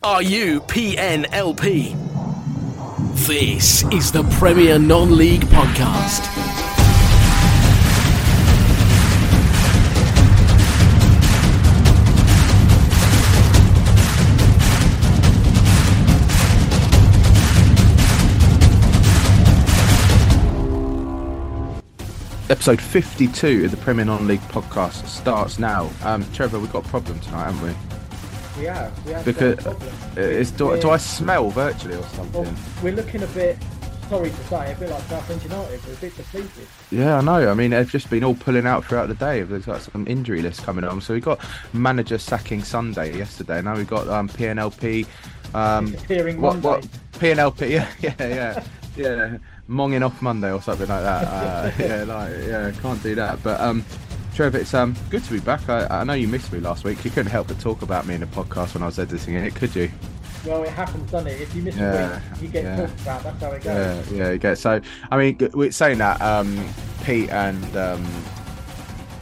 Are you PNLP? This is the Premier Non-League Podcast. Episode 52 of the Premier Non-League podcast starts now. Um, Trevor, we've got a problem tonight, haven't we? We have. We have Because got a problem. uh, is, do, do I smell virtually or something? Well, we're looking a bit, sorry to say, a bit like Southend United. We're a bit depleted. Yeah, I know. I mean, they've just been all pulling out throughout the day. There's got some injury list coming on. So we got manager sacking Sunday yesterday. Now we've got um, PNLP. Um, what, Monday. what PNLP? Yeah, yeah, yeah, yeah. Monging off Monday or something like that. Uh, yeah, like yeah, can't do that. But um, Trev, it's um good to be back. I, I know you missed me last week. You couldn't help but talk about me in the podcast when I was editing it, could you? Well, it happens, doesn't it? If you miss Yeah, a week, you get yeah. talked about. That's how it goes. Yeah, yeah, you get so. I mean, we're saying that um, Pete and um,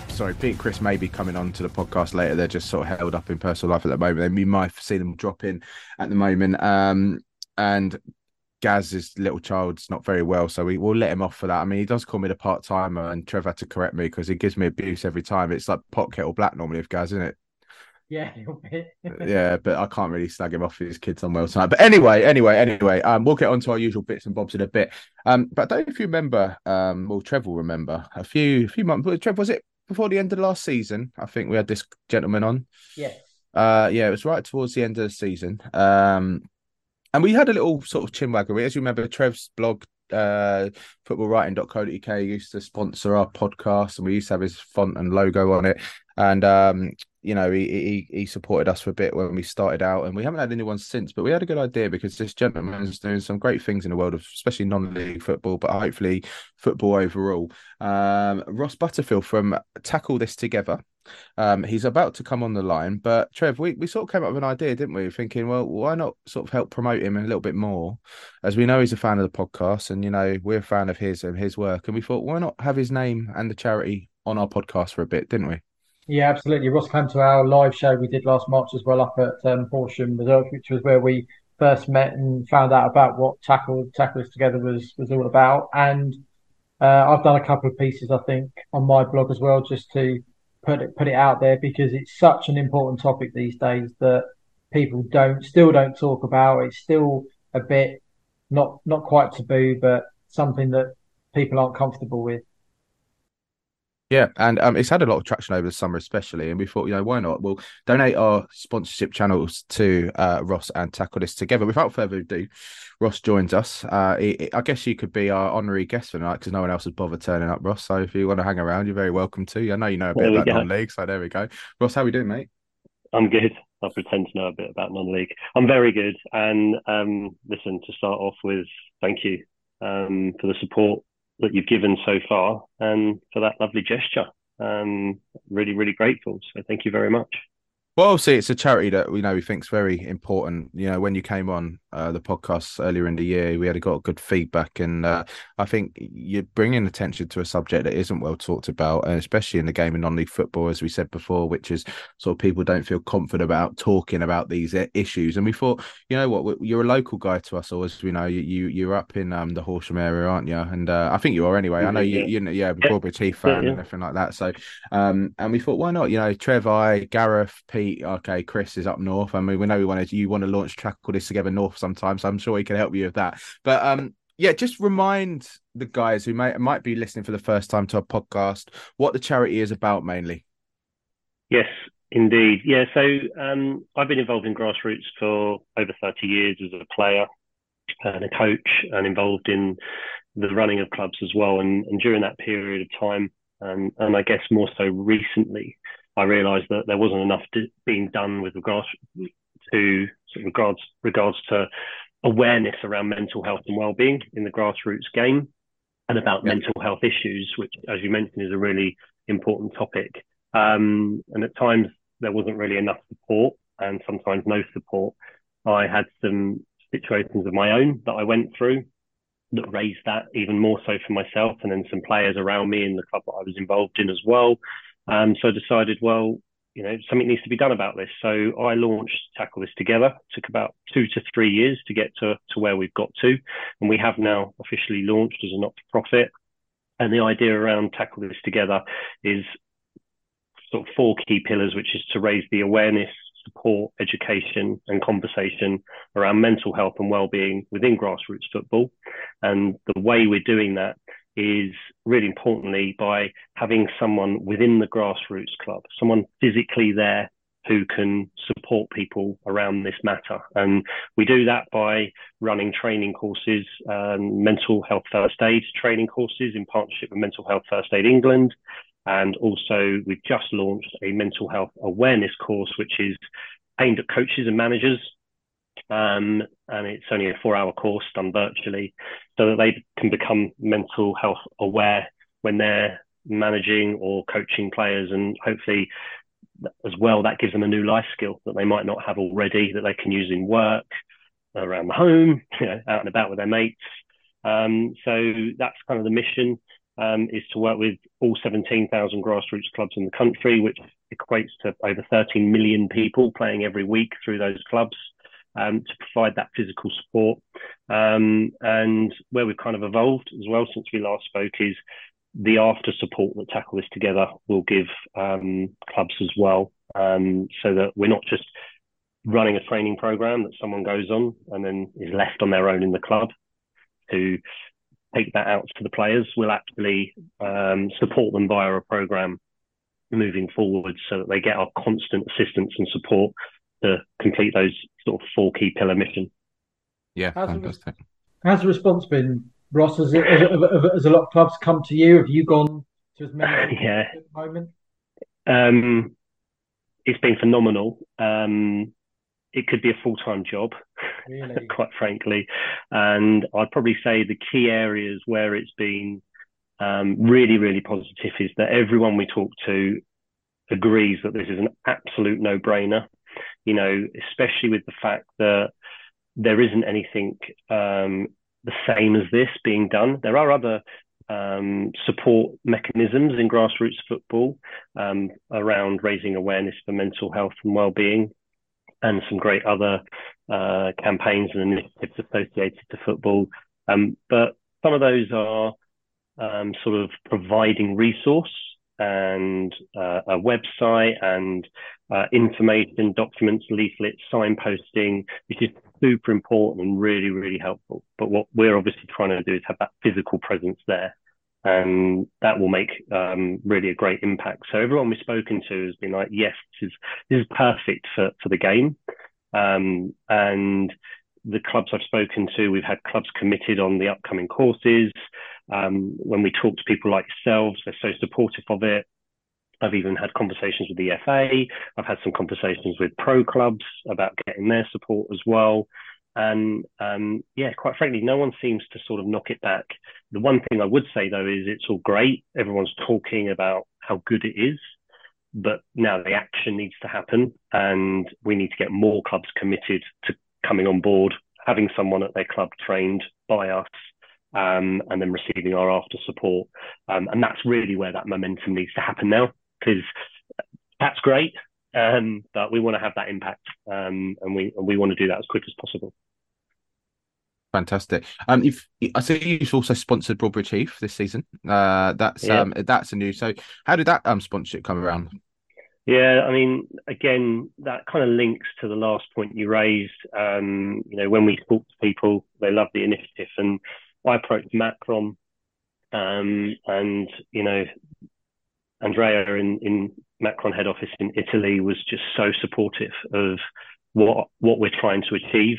sorry, Pete and Chris may be coming on to the podcast later. They're just sort of held up in personal life at the moment. You might see them drop in at the moment. Um, and Gaz's little child's not very well, so we will let him off for that. I mean, he does call me the part timer, and Trev had to correct me because he gives me abuse every time. It's like pot kettle black normally with Gaz, isn't it? Yeah, yeah, but I can't really slag him off for his kids on well tonight. But anyway, anyway, anyway, um, we'll get on to our usual bits and bobs in a bit. Um, but I don't know if you remember, um, well, Trev will remember a few, a few months. Trev, was it before the end of the last season? I think we had this gentleman on. yeah. Uh, yeah, it was right towards the end of the season. Um, and we had a little sort of chinwaggery. As you remember, Trev's blog, uh, footballwriting.co.uk used to sponsor our podcast, and we used to have his font and logo on it. And um, you know, he, he he supported us for a bit when we started out, and we haven't had anyone since. But we had a good idea because this gentleman is doing some great things in the world of, especially non-league football, but hopefully football overall. Um, Ross Butterfill from Tackle This Together. Um, he's about to come on the line, but Trev, we, we sort of came up with an idea, didn't we? Thinking, well, why not sort of help promote him a little bit more, as we know he's a fan of the podcast, and you know we're a fan of his and his work, and we thought, why not have his name and the charity on our podcast for a bit, didn't we? Yeah, absolutely. Ross came to our live show we did last March as well up at um, Horsham which was where we first met and found out about what Tackle Tackle Us Together was was all about. And uh, I've done a couple of pieces, I think, on my blog as well, just to put it put it out there because it's such an important topic these days that people don't still don't talk about. It's still a bit not not quite taboo, but something that people aren't comfortable with. Yeah, and um, it's had a lot of traction over the summer, especially. And we thought, you know, why not? We'll donate our sponsorship channels to uh, Ross and tackle this together. Without further ado, Ross joins us. Uh, he- he- I guess you could be our honorary guest for tonight because no one else has bothered turning up, Ross. So if you want to hang around, you're very welcome to. I know you know a bit about go. non-league, so there we go. Ross, how we doing, mate? I'm good. I'll pretend to know a bit about non-league. I'm very good. And um, listen, to start off with, thank you um, for the support that you've given so far and for that lovely gesture. Um, really, really grateful. So thank you very much. Well, obviously, it's a charity that we know we think's very important. You know, when you came on uh, the podcast earlier in the year, we had got good feedback, and uh, I think you're bringing attention to a subject that isn't well talked about, and especially in the game of non-league football, as we said before, which is sort of people don't feel confident about talking about these uh, issues. And we thought, you know what, you're a local guy to us, or as we know, you, you you're up in um, the Horsham area, aren't you? And uh, I think you are anyway. I know you, you know, yeah. Broadbridge Heath fan Yeah, and yeah. everything like that. So um, and we thought, why not? You know, Trev, I, Gareth, Pete, okay, Chris is up north. I mean, we know we want to, you want to launch Tackle This Together north sometime, so I'm sure he can help you with that. But um, yeah, just remind the guys who might might be listening for the first time to a podcast what the charity is about mainly. Yes, indeed. Yeah, so um, I've been involved in grassroots for over 30 years as a player and a coach and involved in the running of clubs as well. And, and during that period of time, um, and I guess more so recently, I realised that there wasn't enough being done with regards to sort of regards regards to awareness around mental health and well-being in the grassroots game and about yeah. mental health issues, which, as you mentioned, is a really important topic. Um, and at times there wasn't really enough support, and sometimes no support. I had some situations of my own that I went through that raised that even more so for myself, and then some players around me in the club that I was involved in as well. Um, so I decided, well, you know, something needs to be done about this. So I launched Tackle This Together. It took about two to three years to get to, to where we've got to. And we have now officially launched as a not for profit. And the idea around Tackle This Together is sort of four key pillars, which is to raise the awareness, support, education, and conversation around mental health and well-being within grassroots football. And the way we're doing that is really importantly by having someone within the grassroots club, someone physically there who can support people around this matter. And we do that by running training courses, um, mental health first aid training courses in partnership with Mental Health First Aid England. And also, we've just launched a mental health awareness course, which is aimed at coaches and managers um, and it's only a four hour course done virtually so that they can become mental health aware when they're managing or coaching players and hopefully as well that gives them a new life skill that they might not have already that they can use in work around the home you know, out and about with their mates. Um, so that's kind of the mission um, is to work with all 17,000 grassroots clubs in the country, which equates to over 13 million people playing every week through those clubs um, to provide that physical support. Um, and where we've kind of evolved as well since we last spoke is the after support that Tackle This Together will give um, clubs as well, um, so that we're not just running a training program that someone goes on and then is left on their own in the club to take that out to the players. We'll actually um, support them via a program moving forward so that they get our constant assistance and support to complete those sort of four key pillar mission. Yeah, how's fantastic. The, how's the response been, Ross? Has, it, has, has, a lot of clubs come to you? Have you gone to as many yeah. at the moment? Um, it's been phenomenal. Um, it could be a full time job, really? quite frankly. And I'd probably say the key areas where it's been um, really, really positive is that everyone we talk to agrees that this is an absolute no brainer you know, especially with the fact that there isn't anything um, the same as this being done. There are other um, support mechanisms in grassroots football um, around raising awareness for mental health and well-being, and some great other uh, campaigns and initiatives associated to football. Um, but some of those are um, sort of providing resource and uh, a website and uh, information, documents, leaflets, signposting, which is super important and really, really helpful. But what we're obviously trying to do is have that physical presence there. And that will make um, really a great impact. So everyone we've spoken to has been like, yes, this is, this is perfect for, for the game. Um, and the clubs I've spoken to, we've had clubs committed on the upcoming courses. Um, when we talk to people like yourselves, they're so supportive of it. I've even had conversations with the FA. I've had some conversations with pro clubs about getting their support as well. And um, yeah, quite frankly, no one seems to sort of knock it back. The one thing I would say though is it's all great. Everyone's talking about how good it is, but now the action needs to happen, and we need to get more clubs committed to coming on board, having someone at their club trained by us, um, and then receiving our after support. Um, and that's really where that momentum needs to happen now because that's great, um, but we want to have that impact, um, and we and we want to do that as quick as possible. Fantastic. Um, if I see you've also sponsored Broadbridge Heath this season. Uh, that's yeah. um, that's a new. So, how did that um sponsorship come around? Yeah, I mean, again, that kind of links to the last point you raised. Um, you know, when we talk to people, they love the initiative, and I approached Macron, um, and you know, Andrea in, in Macron head office in Italy was just so supportive of what what we're trying to achieve.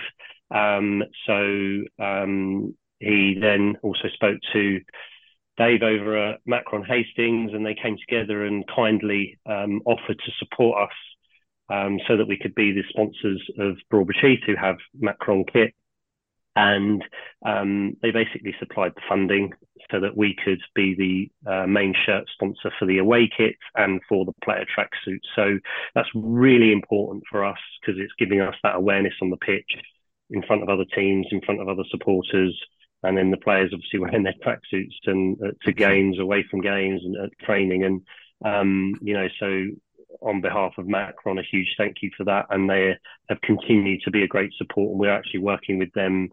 Um, so um, he then also spoke to Dave over at Macron Hastings, and they came together and kindly um, offered to support us um, so that we could be the sponsors of Broadbridge Heath, who have Macron kit. And um, they basically supplied the funding so that we could be the uh, main shirt sponsor for the away kit and for the player tracksuit. So that's really important for us because it's giving us that awareness on the pitch in front of other teams, in front of other supporters, and then the players obviously wearing their tracksuits and uh, to games, away from games, and uh, training. And um, you know, so on behalf of Macron, a huge thank you for that. And they have continued to be a great support, and we're actually working with them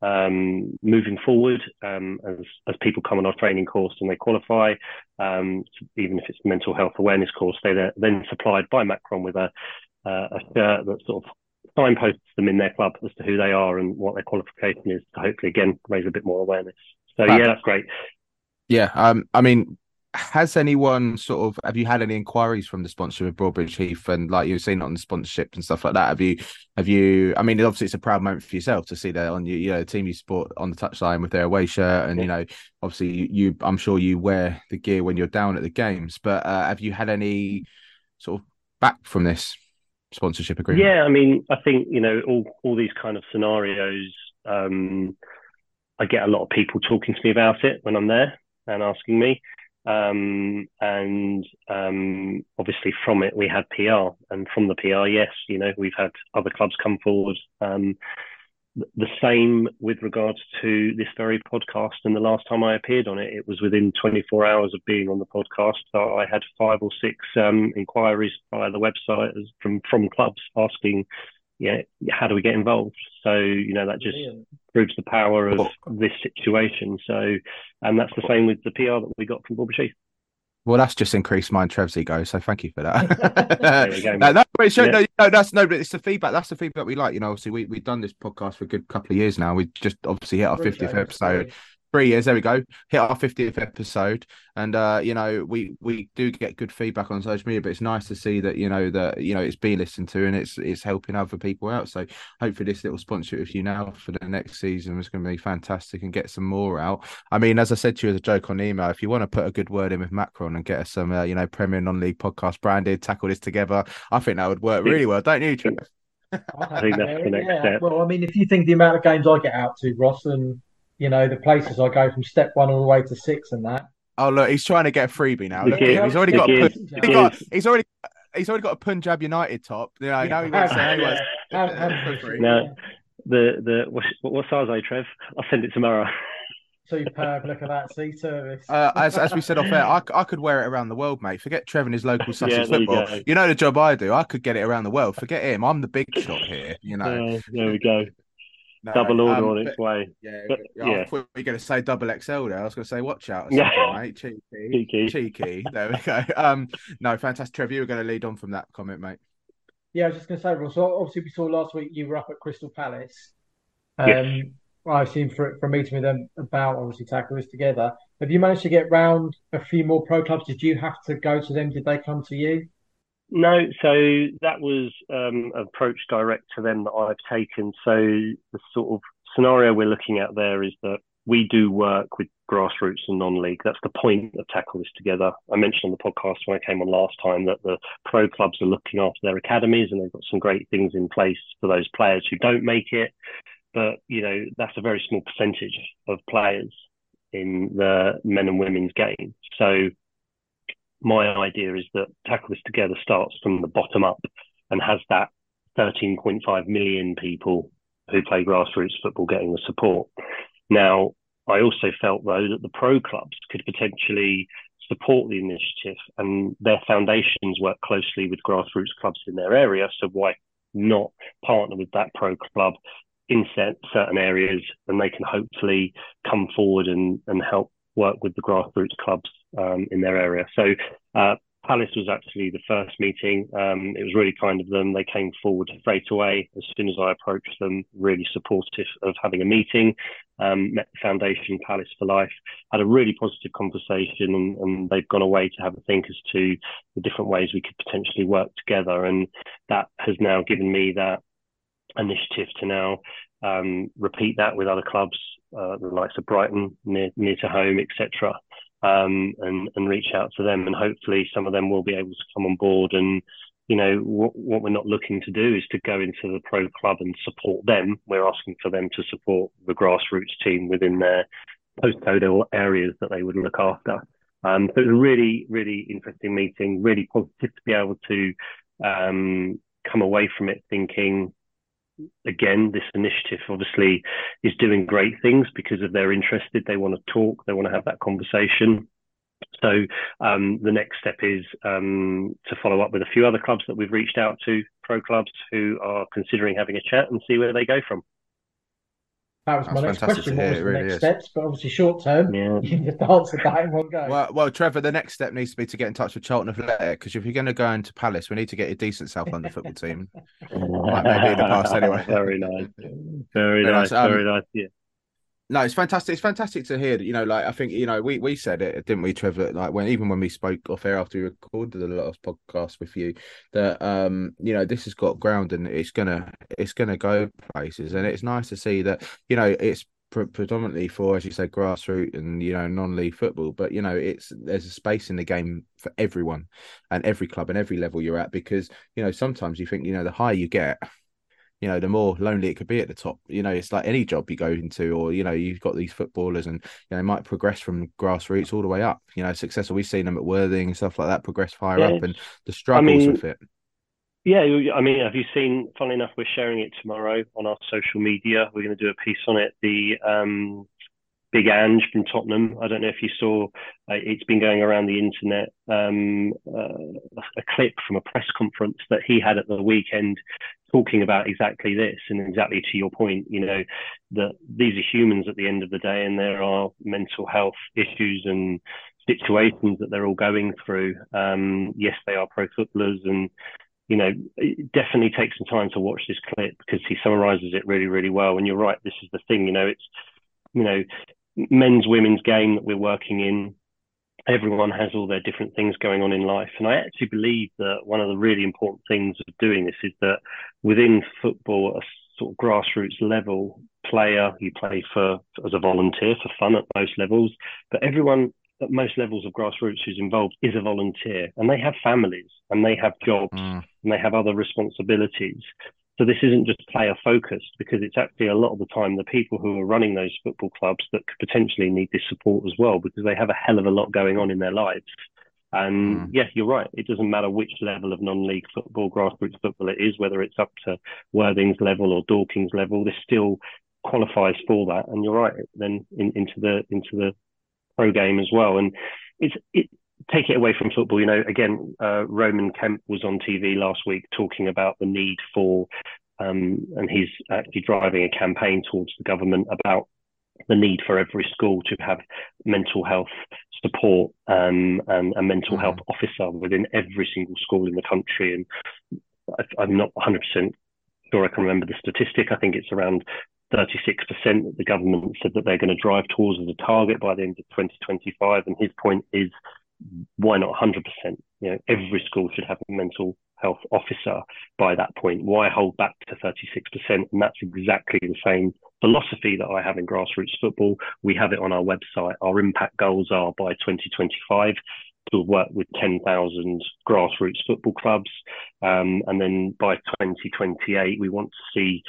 um, moving forward um, as, as people come on our training course and they qualify, um, even if it's mental health awareness course, they're then supplied by Macron with a, uh, a shirt that sort of signposts them in their club as to who they are and what their qualification is to hopefully again raise a bit more awareness. So yeah, that's great. Yeah, um, I mean, has anyone sort of have you had any inquiries from the sponsor of Broadbridge Heath and like you've seen it on the sponsorship and stuff like that? Have you have you I mean obviously it's a proud moment for yourself to see that on your you know team you support on the touchline with their away shirt and yeah. you know obviously you, you, I'm sure you wear the gear when you're down at the games, but uh, have you had any sort of back from this sponsorship agreement? Yeah, I mean I think you know all all these kind of scenarios um I get a lot of people talking to me about it when I'm there and asking me. Um, and um, obviously from it we had PR, and from the PR, yes, you know we've had other clubs come forward. Um, the same with regards to this very podcast. And the last time I appeared on it, it was within 24 hours of being on the podcast. So I had five or six um, inquiries via the website from from clubs asking yeah, how do we get involved? So, you know, that just Brilliant. Proves the power of this situation. So, and that's the same with the PR that we got from Broadbridge Heath. Well, that's just increased my Trev's ego. So thank you for that. there you go. no, yeah. no, no, that's no, but it's the feedback. That's the feedback we like. You know, obviously we we've done this podcast for a good couple of years now. We just obviously hit our fiftieth episode three years. There we go. Hit our fiftieth episode, and uh, you know we we do get good feedback on social media. But it's nice to see that you know that you know it's being listened to and it's it's helping other people out. So hopefully this little sponsorship with you now for the next season is going to be fantastic and get some more out. I mean, as I said to you as a joke on email, if you want to put a good word in with Macron and get us some uh, you know Premier Non-League podcast branded, tackle this together, I think that would work really well, don't you? I think that's the next yeah. step. Well, I mean, if you think the amount of games I get out to, Ross, and you know, the places I go from step one all the way to six and that. Oh look, he's trying to get a freebie now. Look, he's already got, a, he's, got he's already he's already got a Punjab United top. You know, yeah. now he wants to Now, the the what, what size are you, Trev? I'll send it tomorrow. Superb. Look at that sea service. Uh, as, as we said off air, I, I could wear it around the world, mate. Forget Trev and his local Sussex yeah, football. You, you, know the job I do. I could get it around the world. Forget him. I'm the big shot here. You know. Uh, there we go. No, double order um, on its way. Yeah, but, yeah. I thought we were going to say double XL there. I was going to say watch out, yeah. mate. Cheeky, cheeky, cheeky. There we go. Um, no, fantastic. Trevor, you were going to lead on from that comment, mate. Yeah, I was just going to say, Ross. So obviously, we saw last week you were up at Crystal Palace. Um, yes. I've seen for for meeting with them about obviously tackle this together. Have you managed to get round a few more pro clubs? Did you have to go to them? Did they come to you? No, so that was um, approach direct to them that I've taken. So the sort of scenario we're looking at there is that we do work with grassroots and non-league. That's the point of Tackle This Together. I mentioned on the podcast when I came on last time that the pro clubs are looking after their academies and they've got some great things in place for those players who don't make it. But, you know, that's a very small percentage of players in the men and women's game. So my idea is that Tackle This Together starts from the bottom up and has that 13.5 million people who play grassroots football getting the support. Now, I also felt though that the pro clubs could potentially support the initiative and their foundations work closely with grassroots clubs in their area. So why not partner with that pro club in certain areas and they can hopefully come forward and, and help work with the grassroots clubs um, in their area. So uh, Palace was actually the first meeting. Um, it was really kind of them. They came forward straight away as soon as I approached them, really supportive of having a meeting. Um, met the foundation, Palace for Life, had a really positive conversation, and, and, they've gone away to have a think as to the different ways we could potentially work together. And that has now given me that initiative to now um, repeat that with other clubs, uh, the likes of Brighton, near, near to home, etc um, and and reach out to them, and hopefully some of them will be able to come on board. And you know what, what we're not looking to do is to go into the pro club and support them. We're asking for them to support the grassroots team within their postcode areas that they would look after. Um, so it was a really, really interesting meeting, really positive to be able to um, come away from it thinking, again, this initiative obviously is doing great things because if they're interested, they want to talk, they want to have that conversation. So um, the next step is um, to follow up with a few other clubs that we've reached out to, pro clubs who are considering having a chat and see where they go from. That was That's my next question. What was the really next is. steps? But obviously, short term, yeah. you just answered that in one go. Well, well, Trevor, the next step needs to be to get in touch with Charlton Athletic because if you're going to go into Palace, we need to get a decent South London football team. Might maybe in the past anyway. Very nice, very, nice, um, very nice. Yeah no, it's fantastic. It's fantastic to hear. that, You know, like I think you know we we said it, didn't we, Trevor? Like when even when we spoke off air after we recorded the last podcast with you, that um you know this has got ground and it's gonna it's gonna go places, and it's nice to see that you know it's pre- predominantly for as you say grassroots and you know non-league football, but you know it's there's a space in the game for everyone and every club and every level you're at because you know sometimes you think you know the higher you get you know, the more lonely it could be at the top. You know, it's like any job you go into, or you know, you've got these footballers, and you know, they might progress from grassroots all the way up. You know, successful. We've seen them at Worthing and stuff like that progress higher yeah. up, and the struggles I mean, with it. Yeah, I mean, have you seen? Funnily enough, we're sharing it tomorrow on our social media. We're going to do a piece on it. The um, Big Ange from Tottenham. I don't know if you saw. Uh, it's been going around the internet. Um, uh, a clip from a press conference that he had at the weekend talking about exactly this and exactly to your point, you know, that these are humans at the end of the day and there are mental health issues and situations that they're all going through. Um, yes, they are pro footballers and, you know, definitely take some time to watch this clip because he summarizes it really, really well. And you're right, this is the thing, you know, it's, you know, men's, women's game that we're working in everyone has all their different things going on in life. And I actually believe that one of the really important things of doing this is that within football, a sort of grassroots level player, you play for as a volunteer for fun at most levels, but everyone at most levels of grassroots who's involved is a volunteer and they have families and they have jobs mm. and they have other responsibilities. So this isn't just player focused because it's actually a lot of the time the people who are running those football clubs that could potentially need this support as well because they have a hell of a lot going on in their lives. And mm. yeah, you're right. It doesn't matter which level of non-league football, grassroots football it is, whether it's up to Worthing's level or Dorking's level, this still qualifies for that. And you're right. Then in, into the into the pro game as well. And it's it take it away from football, you know, again, uh, Roman Kemp was on TV last week talking about the need for, um, and he's actually driving a campaign towards the government about the need for every school to have mental health support um, and a mental mm-hmm. health officer within every single school in the country. And I, I'm not 100% sure I can remember the statistic. I think it's around 36% that the government said that they're going to drive towards as a target by the end of 2025. And his point is why not 100%? You know, every school should have a mental health officer by that point. Why hold back to 36%? And that's exactly the same philosophy that I have in grassroots football. We have it on our website. Our impact goals are by 2025 to work with 10,000 grassroots football clubs. Um, and then by 2028, we want to see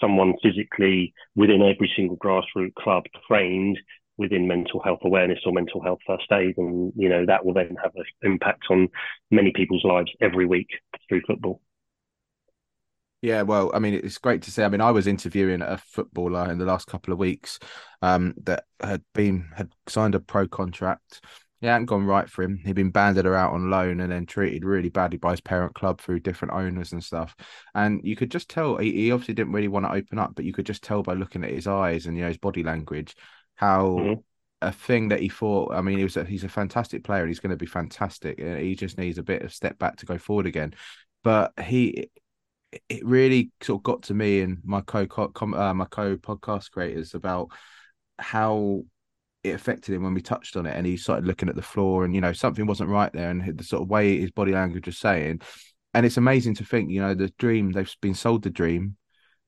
someone physically within every single grassroots club trained within mental health awareness or mental health first aid. And, you know, that will then have an impact on many people's lives every week through football. Yeah, well, I mean, it's great to see. I mean, I was interviewing a footballer in the last couple of weeks um, that had been had signed a pro contract. It hadn't gone right for him. He'd been banded out on loan and then treated really badly by his parent club through different owners and stuff. And you could just tell he, he obviously didn't really want to open up, but you could just tell by looking at his eyes and you know his body language how mm-hmm. a thing that he thought. I mean, he was a, he's a fantastic player and he's going to be fantastic. He just needs a bit of step back to go forward again. But he, it really sort of got to me and my co uh, my co podcast creators about how it affected him when we touched on it and he started looking at the floor and you know something wasn't right there and the sort of way his body language was saying and it's amazing to think you know the dream they've been sold the dream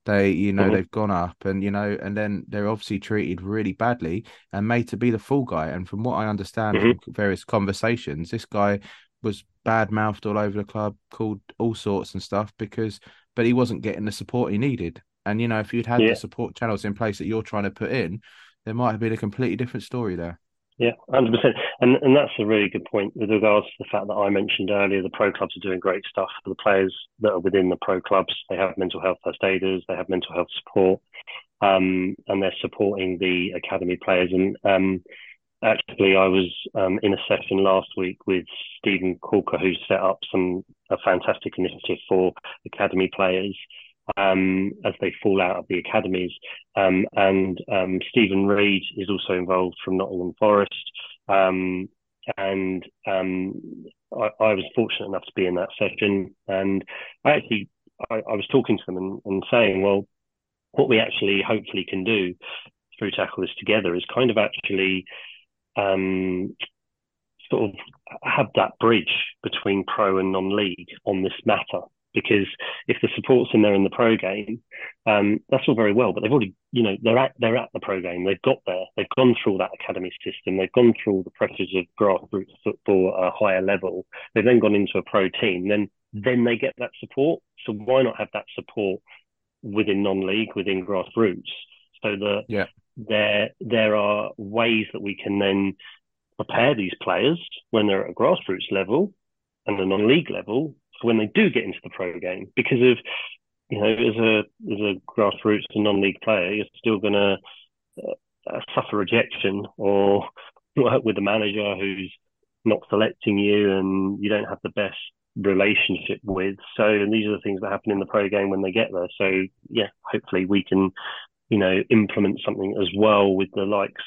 They, you know, Mhm. they've gone up, and you know, and then they're obviously treated really badly and made to be the fall guy. And from what I understand Mhm. from various conversations, this guy was bad mouthed all over the club, called all sorts and stuff because, but he wasn't getting the support he needed. And you know, if you'd had Yeah. the support channels in place that you're trying to put in, there might have been a completely different story there. Yeah, hundred percent, and and that's a really good point with regards to the fact that I mentioned earlier. The pro clubs are doing great stuff for the players that are within the pro clubs. They have mental health first aiders, they have mental health support, um, and they're supporting the academy players. And um, actually, I was um, in a session last week with Stephen Corker, who set up some a fantastic initiative for academy players um, as they fall out of the academies. Um, and um, Steven Reid is also involved from Nottingham Forest. Um, and um, I, I, was fortunate enough to be in that session. And I actually, I, I was talking to them and, and, saying, well, what we actually hopefully can do through Tackle This Together is kind of actually um, sort of have that bridge between pro and non-league on this matter because if the support's in there in the pro game, um, that's all very well, but they've already, you know, they're at they're at the pro game. They've got there. They've gone through all that academy system. They've gone through all the pressures of grassroots football at a higher level. They've then gone into a pro team. Then then they get that support. So why not have that support within non-league, within grassroots, so that yeah. there there are ways that we can then prepare these players when they're at a grassroots level and a non-league level when they do get into the pro game because of you know as a as a grassroots and non-league player you're still going to uh, suffer rejection or work with a manager who's not selecting you and you don't have the best relationship with. So and these are the things that happen in the pro game when they get there. So yeah hopefully we can you know implement something as well with the likes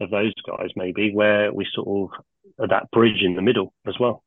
of those guys maybe where we sort of are that bridge in the middle as well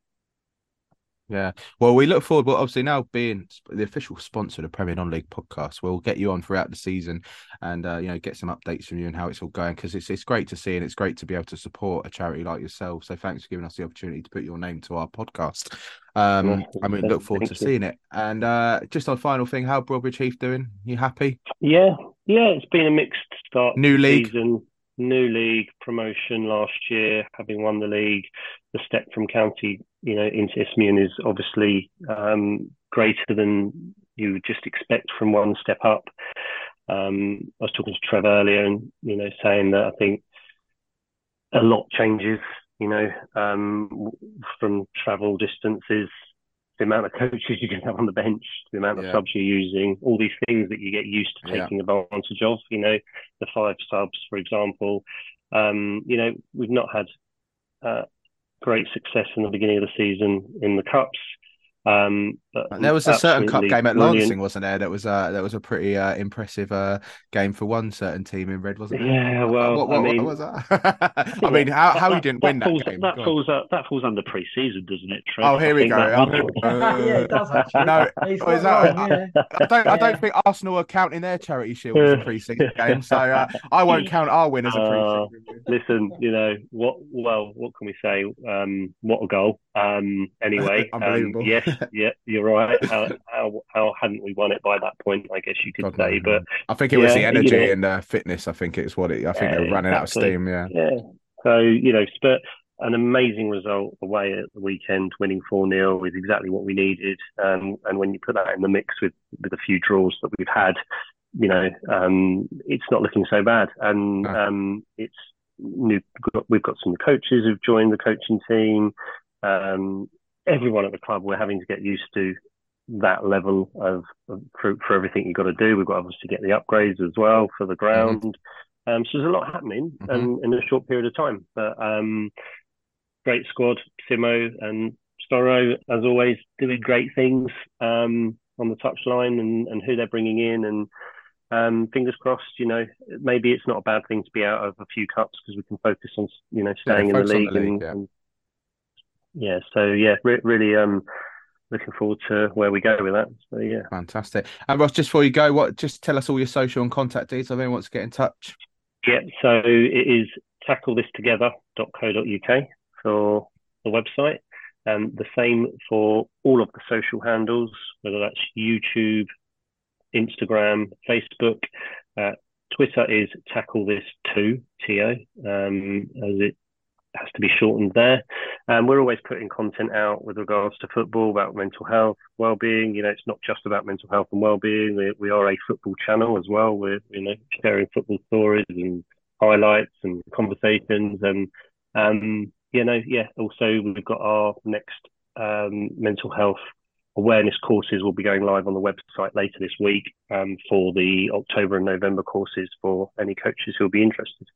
yeah. Well, we look forward. Well, obviously now being the official sponsor of the Premier Non-League podcast, we'll get you on throughout the season and uh, you know get some updates from you and how it's all going because it's it's great to see and it's great to be able to support a charity like yourself. So thanks for giving us the opportunity to put your name to our podcast. Um, I mean, look forward to you. seeing it. And uh, just on final thing, how Broadbridge Heath doing? You happy? Yeah, yeah, it's been a mixed start. New league? season. New league promotion last year, having won the league. The step from county, you know, into Isthmian is obviously um, greater than you would just expect from one step up. Um, I was talking to Trev earlier, and you know, saying that I think a lot changes. You know, um, from travel distances, the amount of coaches you can have on the bench, the amount of Yeah. subs you're using, all these things that you get used to Yeah. taking advantage of. You know, the five subs, for example. Um, you know, we've not had uh, great success in the beginning of the season in the cups. Um, but There was a certain cup game at brilliant. Lancing, wasn't there? That was uh, that was a pretty uh, impressive uh, game for one certain team in red, wasn't it? Yeah, well, what, what, I mean, what was that? I mean, how how he didn't win that falls, game? That Go falls, uh, that falls under pre-season, doesn't it? Trev? Oh, here I we go. that Oh, one- here we go. yeah, it does actually. No, He's not is that- wrong, yeah. I don't. I don't think Arsenal are counting their charity shield as a Yeah. pre-season game, so uh, I won't count our win as a Uh, pre-season. Listen, you know what? Well, what can we say? Um, what a goal! Um, anyway, um, yes, yeah, you're right. How, how how hadn't we won it by that point? I guess you could God, say, no. but I think it was the yeah, you energy know- and uh, fitness. I think it's what it. I think Yeah, they're running out of steam. Yeah. Yeah. So, you know, but an amazing result away at the weekend, winning 4 0 is exactly what we needed. Um, and when you put that in the mix with, with a few draws that we've had, you know, um, it's not looking so bad. And No. um, it's new, we've got some coaches who've joined the coaching team. Um, everyone at the club, we're having to get used to that level of, of for, for everything you've got to do. We've got obviously to get the upgrades as well for the ground. Um, so there's a lot happening Mhm. um, in a short period of time. But um, great squad, Simo and Storrow, as always, doing great things um, on the touchline and, and who they're bringing in. And um, fingers crossed, you know, maybe it's not a bad thing to be out of a few cups because we can focus on, you know, staying in the league. the league, and, yeah. and- yeah, so yeah, re- really um, looking forward to where we go with that. So yeah. Fantastic. And Ross, just before you go, what? Just tell us all your social and contact details. If anyone wants to get in touch. Yeah, so it is tacklethistogether.co.uk for the website. Um, the same for all of the social handles, whether that's YouTube, Instagram, Facebook. Uh, Twitter is tackle this two to um, as it has to be shortened there. And we're always putting content out with regards to football about mental health, well-being. You know, it's not just about mental health and well-being. We, we are a football channel as well. We're you know sharing football stories and highlights and conversations and um, you know yeah. Also, we've got our next um, mental health awareness courses will be going live on the website later this week um, for the October and November courses for any coaches who will be interested.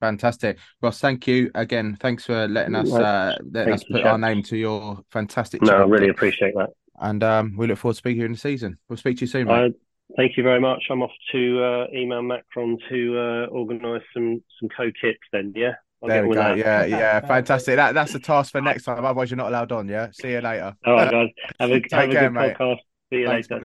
Fantastic, Ross. Thank you again. Thanks for letting us uh, letting us put our name to your fantastic. No, I really appreciate that. And um, we look forward to speaking to you in the season. We'll speak to you soon. Uh, thank you very much. I'm off to uh, email Macron to uh, organise some some co kits. Then, yeah. I'll there we go. That. Yeah, yeah, fantastic. That that's a task for next time. Otherwise, you're not allowed on. Yeah. See you later. All right, guys. Have a, have care, a good mate. podcast. See you Thanks, later.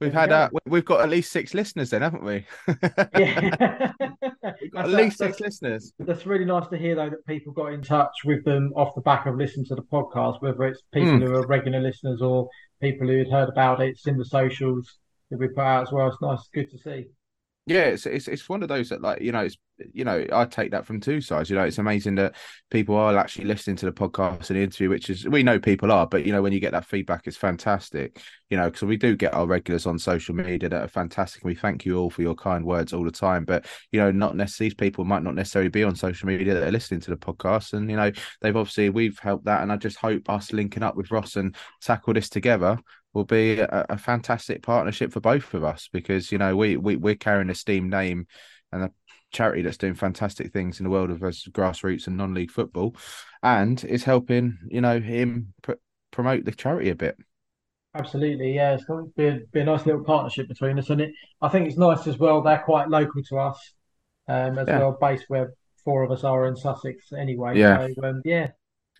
We've had uh, we've got at least six listeners then, haven't we? yeah, we've got at least six listeners. That's really nice to hear though that people got in touch with them off the back of listening to the podcast, whether it's people mm. who are regular listeners or people who had heard about it, it's in the socials that we put out as well. It's nice, good to see. Yeah, it's it's it's one of those that like you know it's you know I take that from two sides. You know, it's amazing that people are actually listening to the podcast and the interview, which is we know people are, but you know when you get that feedback, it's fantastic. You know, because we do get our regulars on social media that are fantastic, and we thank you all for your kind words all the time. But you know, not necessarily these people might not necessarily be on social media that are listening to the podcast, and you know they've obviously we've helped that, and I just hope us linking up with Ross and tackle this together will be a, a, fantastic partnership for both of us because you know we, we we're carrying a steam name and a charity that's doing fantastic things in the world of grassroots and non-league football. And is helping you know him pr- promote the charity a bit. Absolutely yeah. It's going to be a, be a, nice little partnership between us and it i think it's nice as well they're quite local to us um as yeah. well based where four of us are in sussex anyway. Yeah. So, um, yeah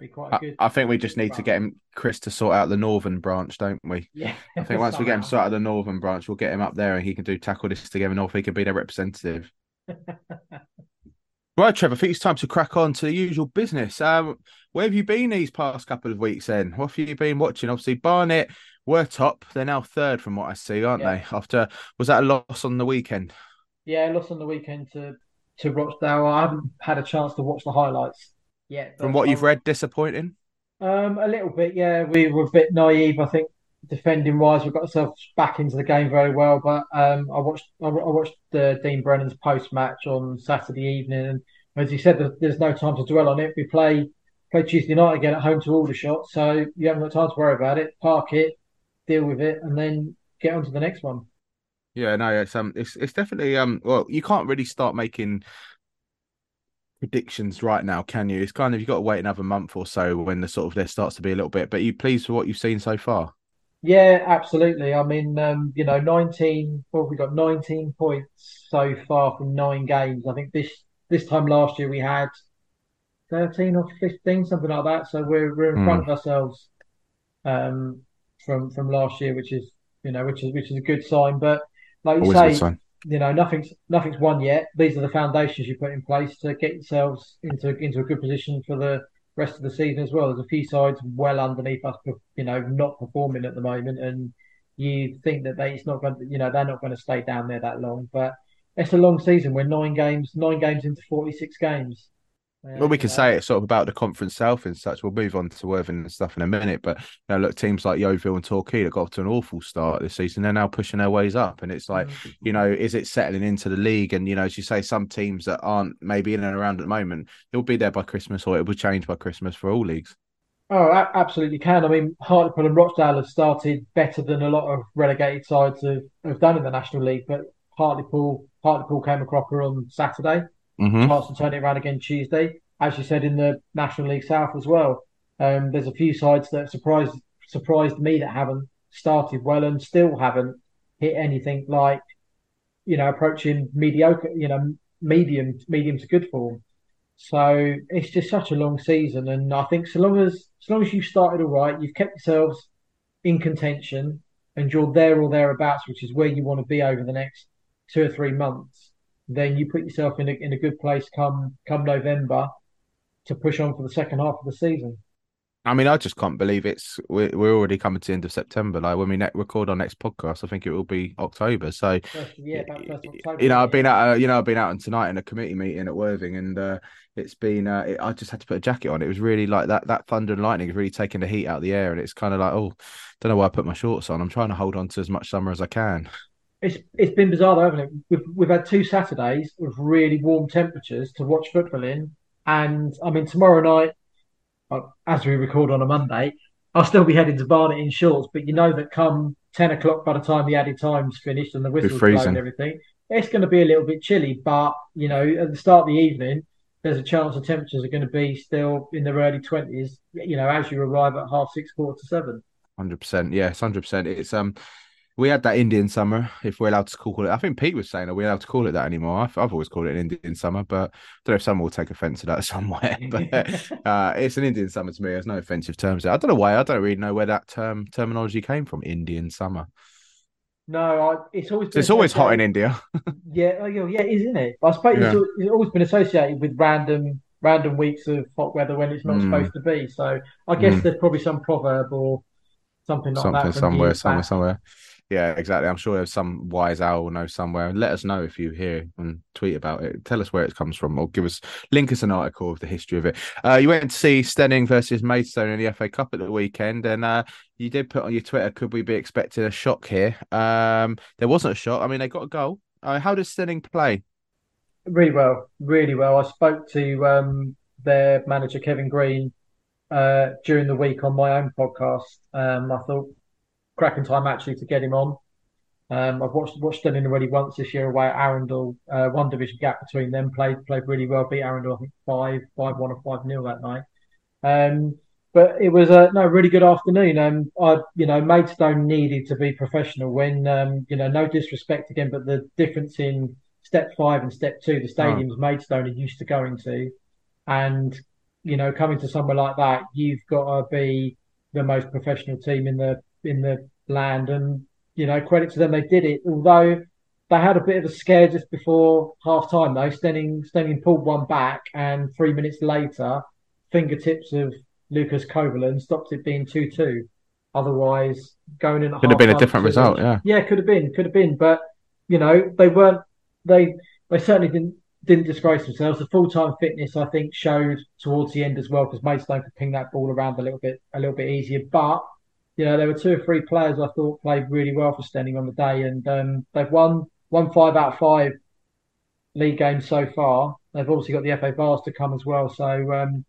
be quite good. I, I think we just need to get him, Chris, to sort out the northern branch, don't we? Yeah. I think once we get him sorted out the northern branch, we'll get him up there and he can do tackle this together, and he can be their representative. right, Trevor. I think it's time to crack on to the usual business. Um, where have you been these past couple of weeks? Then, what have you been watching? Obviously, Barnet were top. They're now third, from what I see, aren't yeah. they? After was that a loss on the weekend? Yeah, loss on the weekend to to Rochdale. I haven't had a chance to watch the highlights yeah. From what you've read, disappointing. Um, a little bit, yeah. We were a bit naive, I think, defending wise. We got ourselves back into the game very well, but um, I watched I, watched uh, Dean Brennan's post match on Saturday evening, and as he said, there's no time to dwell on it. We play play Tuesday night again at home to Aldershot, so you haven't got time to worry about it. Park it, deal with it, and then get on to the next one. Yeah, no, it's um, it's it's definitely um, well, you can't really start making predictions right now, can you? It's kind of you've got to wait another month or so when the sort of there starts to be a little bit. But you pleased with what you've seen so far? Yeah, absolutely. I mean, um, you know, nineteen. What we got? Nineteen points so far from nine games. I think this this time last year we had thirteen or fifteen, something like that. So we're we're in mm. front of ourselves um, from from last year, which is you know, which is which is a good sign. But like you Always say, you know nothing's nothing's won yet. These are the foundations you put in place to get yourselves into into a good position for the rest of the season as well. There's a few sides well underneath us, you know, not performing at the moment, and you think that they it's not going to, you know, they're not going to stay down there that long. But it's a long season. We're nine games, nine games into 46 games. Well, we can say it's sort of about the conference south and such. We'll move on to Worthing and stuff in a minute, but you know, look, teams like Yeovil and Torquay that got off to an awful start this season, they're now pushing their ways up, and it's like, mm-hmm. you know, is it settling into the league? And you know, as you say, some teams that aren't maybe in and around at the moment, it'll be there by Christmas, or it will change by Christmas for all leagues. Oh, absolutely can. I mean, Hartlepool and Rochdale have started better than a lot of relegated sides have, have done in the National League, but Hartlepool Hartlepool came a cropper on Saturday. Mm-hmm. To turn it around again Tuesday as you said in the National League South as well. Um, there's a few sides that surprised surprised me that haven't started well and still haven't hit anything like you know approaching mediocre, you know medium medium to good form. So it's just such a long season, and I think so long as as long as you've started all right, you've kept yourselves in contention, and you're there or thereabouts, which is where you want to be over the next two or three months. Then you put yourself in a in a good place come come November, to push on for the second half of the season. I mean, I just can't believe it's we're, we're already coming to the end of September. Like when we ne- record our next podcast, I think it will be October. So first, yeah, October, you know, I've been out, uh, you know, I've been out on tonight in a committee meeting at Worthing, and uh, it's been, uh, it, I just had to put a jacket on. It was really like that, that thunder and lightning is really taking the heat out of the air, and it's kind of like, oh, don't know why I put my shorts on. I'm trying to hold on to as much summer as I can. It's it's been bizarre though, hasn't it? We've we've had two Saturdays with really warm temperatures to watch football in and I mean, tomorrow night, uh, as we record on a Monday, I'll still be heading to Barnet in shorts. But you know that come 10 o'clock, by the time the added time's finished and the whistle's blown and everything, it's going to be a little bit chilly. But, you know, at the start of the evening, there's a chance the temperatures are going to be still in their early 20s, you know, as you arrive at half six, quarter to seven. 100%. Yes, 100%. It's, um, we had that Indian summer, if we're allowed to call it. I think Pete was saying, are we allowed to call it that anymore? I've, I've always called it an Indian summer, but I don't know if someone will take offense to that somewhere. But uh, it's an Indian summer to me. There's no offensive terms there. I don't know why. I don't really know where that term terminology came from. Indian summer. No, I, it's always it's always hot in India. yeah, oh, yeah, isn't it? I suppose yeah. it's, it's, always been associated with random random weeks of hot weather when it's not mm. supposed to be. So I guess mm. there's probably some proverb or something like something that. Somewhere, somewhere, somewhere. Yeah, exactly. I'm sure there's some wise owl know somewhere. Let us know if you hear and tweet about it. Tell us where it comes from, or give us link us an article of the history of it. Uh, you went to see Steyning versus Maidstone in the FA Cup at the weekend, and uh, you did put on your Twitter, "Could we be expecting a shock here?" Um, there wasn't a shock. I mean, they got a goal. Uh, how does Steyning play? Really well, really well. I spoke to um, their manager Kevin Green uh, during the week on my own podcast. Um, I thought cracking time actually to get him on. Um, I've watched watched Steyning already once this year away at Arundel. Uh, one division gap between them. Played played really well. Beat Arundel I think five five one or five nil that night. Um, but it was a no really good afternoon. Um, I you know Maidstone needed to be professional when um, you know no disrespect again, but the difference in step five and step two, the stadiums oh. Maidstone are used to going to, and you know coming to somewhere like that, you've got to be the most professional team in the in the land, and you know, credit to them, they did it. Although they had a bit of a scare just before half time, though. Stenning, Steyning pulled one back, and three minutes later, fingertips of Lucas Covolan stopped it being 2 2. Otherwise, going in could have been a different result. Yeah, yeah, could have been, could have been, but you know, they weren't. They they certainly didn't didn't disgrace themselves. The full time fitness, I think, showed towards the end as well because Maidstone could ping that ball around a little bit a little bit easier. But you know, there were two or three players I thought played really well for Steyning on the day, and um, they've won won five out of five league games so far. They've obviously got the FA Vase to come as well, so um,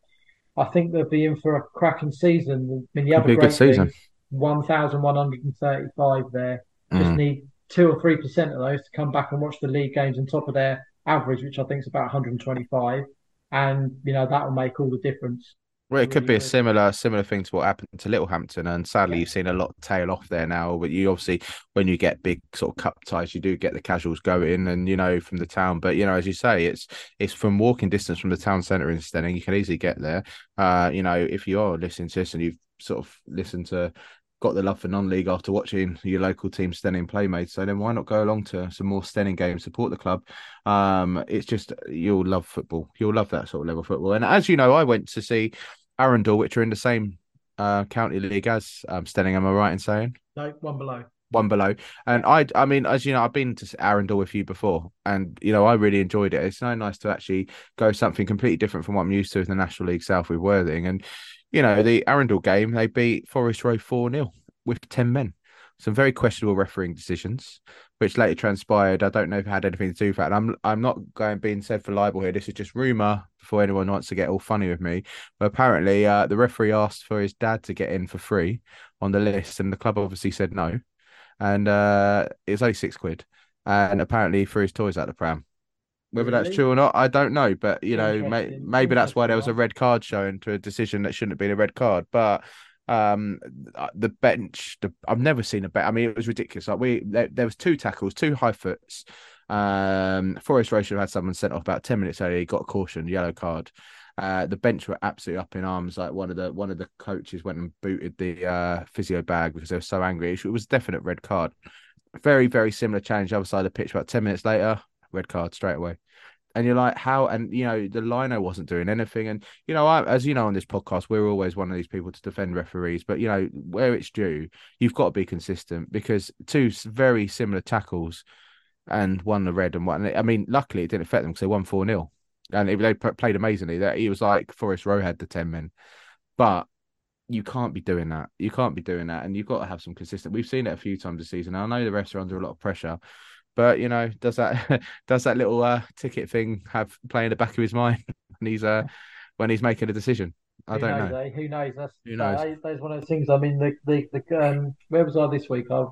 I think they'll be in for a cracking season. I mean, the Could other great season. one thousand one hundred and thirty-five there. Mm. Just need two or three percent of those to come back and watch the league games on top of their average, which I think is about 125, and you know that will make all the difference. Well, it could be a similar similar thing to what happened to Littlehampton, and sadly, you've seen a lot tail off there now. But you obviously, when you get big sort of cup ties, you do get the casuals going, and you know from the town. But you know, as you say, it's it's from walking distance from the town centre in Steyning. You can easily get there. Uh, you know, if you are listening to this and you've sort of listened to got the love for non-league after watching your local team Steyning playmates. So then why not go along to some more Steyning games, support the club? Um, it's just you'll love football. You'll love that sort of level of football. And as you know, I went to see Arundel, which are in the same uh, county league as um, Steyning. Am I right in saying? No, one below. one below. And I, I mean, as you know, I've been to Arundel with you before, and you know, I really enjoyed it. It's so nice to actually go something completely different from what I'm used to in the National League South with Worthing. And you know, the Arundel game, they beat Forest Row four 0 with ten men. Some very questionable refereeing decisions, which later transpired. I don't know if it had anything to do with that. And I'm I'm not going being said for libel here. This is just rumor before anyone wants to get all funny with me. But apparently, uh, the referee asked for his dad to get in for free on the list, and the club obviously said no and uh, it's only six quid. And apparently, threw his toys out the pram. Whether Really? that's true or not, I don't know. But you know, may, maybe that's why there was a red card shown to a decision that shouldn't have been a red card. But um, uh, the bench, the, I've never seen a bet. I mean, it was ridiculous. Like we, there, there was two tackles, two high foots. Um, Forest have had someone sent off about ten minutes early. He got a caution, yellow card. Uh, the bench were absolutely up in arms. Like one of the one of the coaches went and booted the uh, physio bag because they were so angry. It was a definite red card. Very very similar challenge the other side of the pitch. About ten minutes later, red card straight away. And you're like, how? And you know, the lino wasn't doing anything. And you know, I, as you know, on this podcast, we're always one of these people to defend referees. But you know, where it's due, you've got to be consistent because two very similar tackles, and one the red and one. I mean, luckily it didn't affect them because they won four 0 and it, they played amazingly. That he was like Forest Row had the ten men, but you can't be doing that. You can't be doing that, and you've got to have some consistent. We've seen it a few times this season. I know the refs are under a lot of pressure, but you know, does that does that little uh, ticket thing have play in the back of his mind when he's uh when he's making a decision? I Who don't knows, know. eh? Who knows? That's Who knows? That, that's one of those things. I mean, the the, the um, where was I this week? I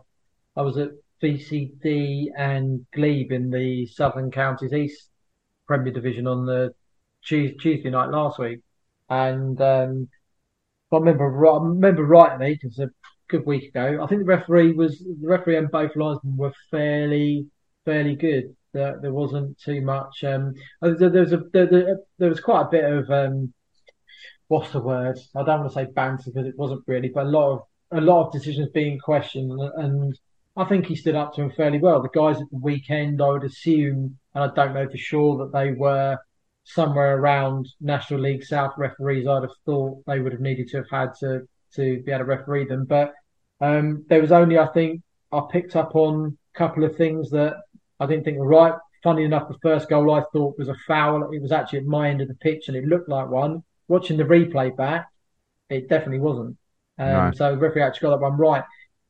I was at VCD and Glebe in the Southern Counties East Premier Division on the Tuesday night last week, and um, I remember right, I remember rightly, because good week ago, I think the referee was the referee and both linesmen were fairly fairly good. There, there wasn't too much. Um, there, there was a there, there, was quite a bit of um, what's the word? I don't want to say banter because it wasn't really, but a lot of a lot of decisions being questioned, and I think he stood up to him fairly well. The guys at the weekend, I would assume, and I don't know for sure that they were somewhere around National League South referees. I'd have thought they would have needed to have had to to be able to referee them, but um, there was only I think I picked up on a couple of things that I didn't think were right. Funny enough, the first goal I thought was a foul. It was actually at my end of the pitch, and it looked like one. Watching the replay back, it definitely wasn't. Um, No. So the referee actually got that one right.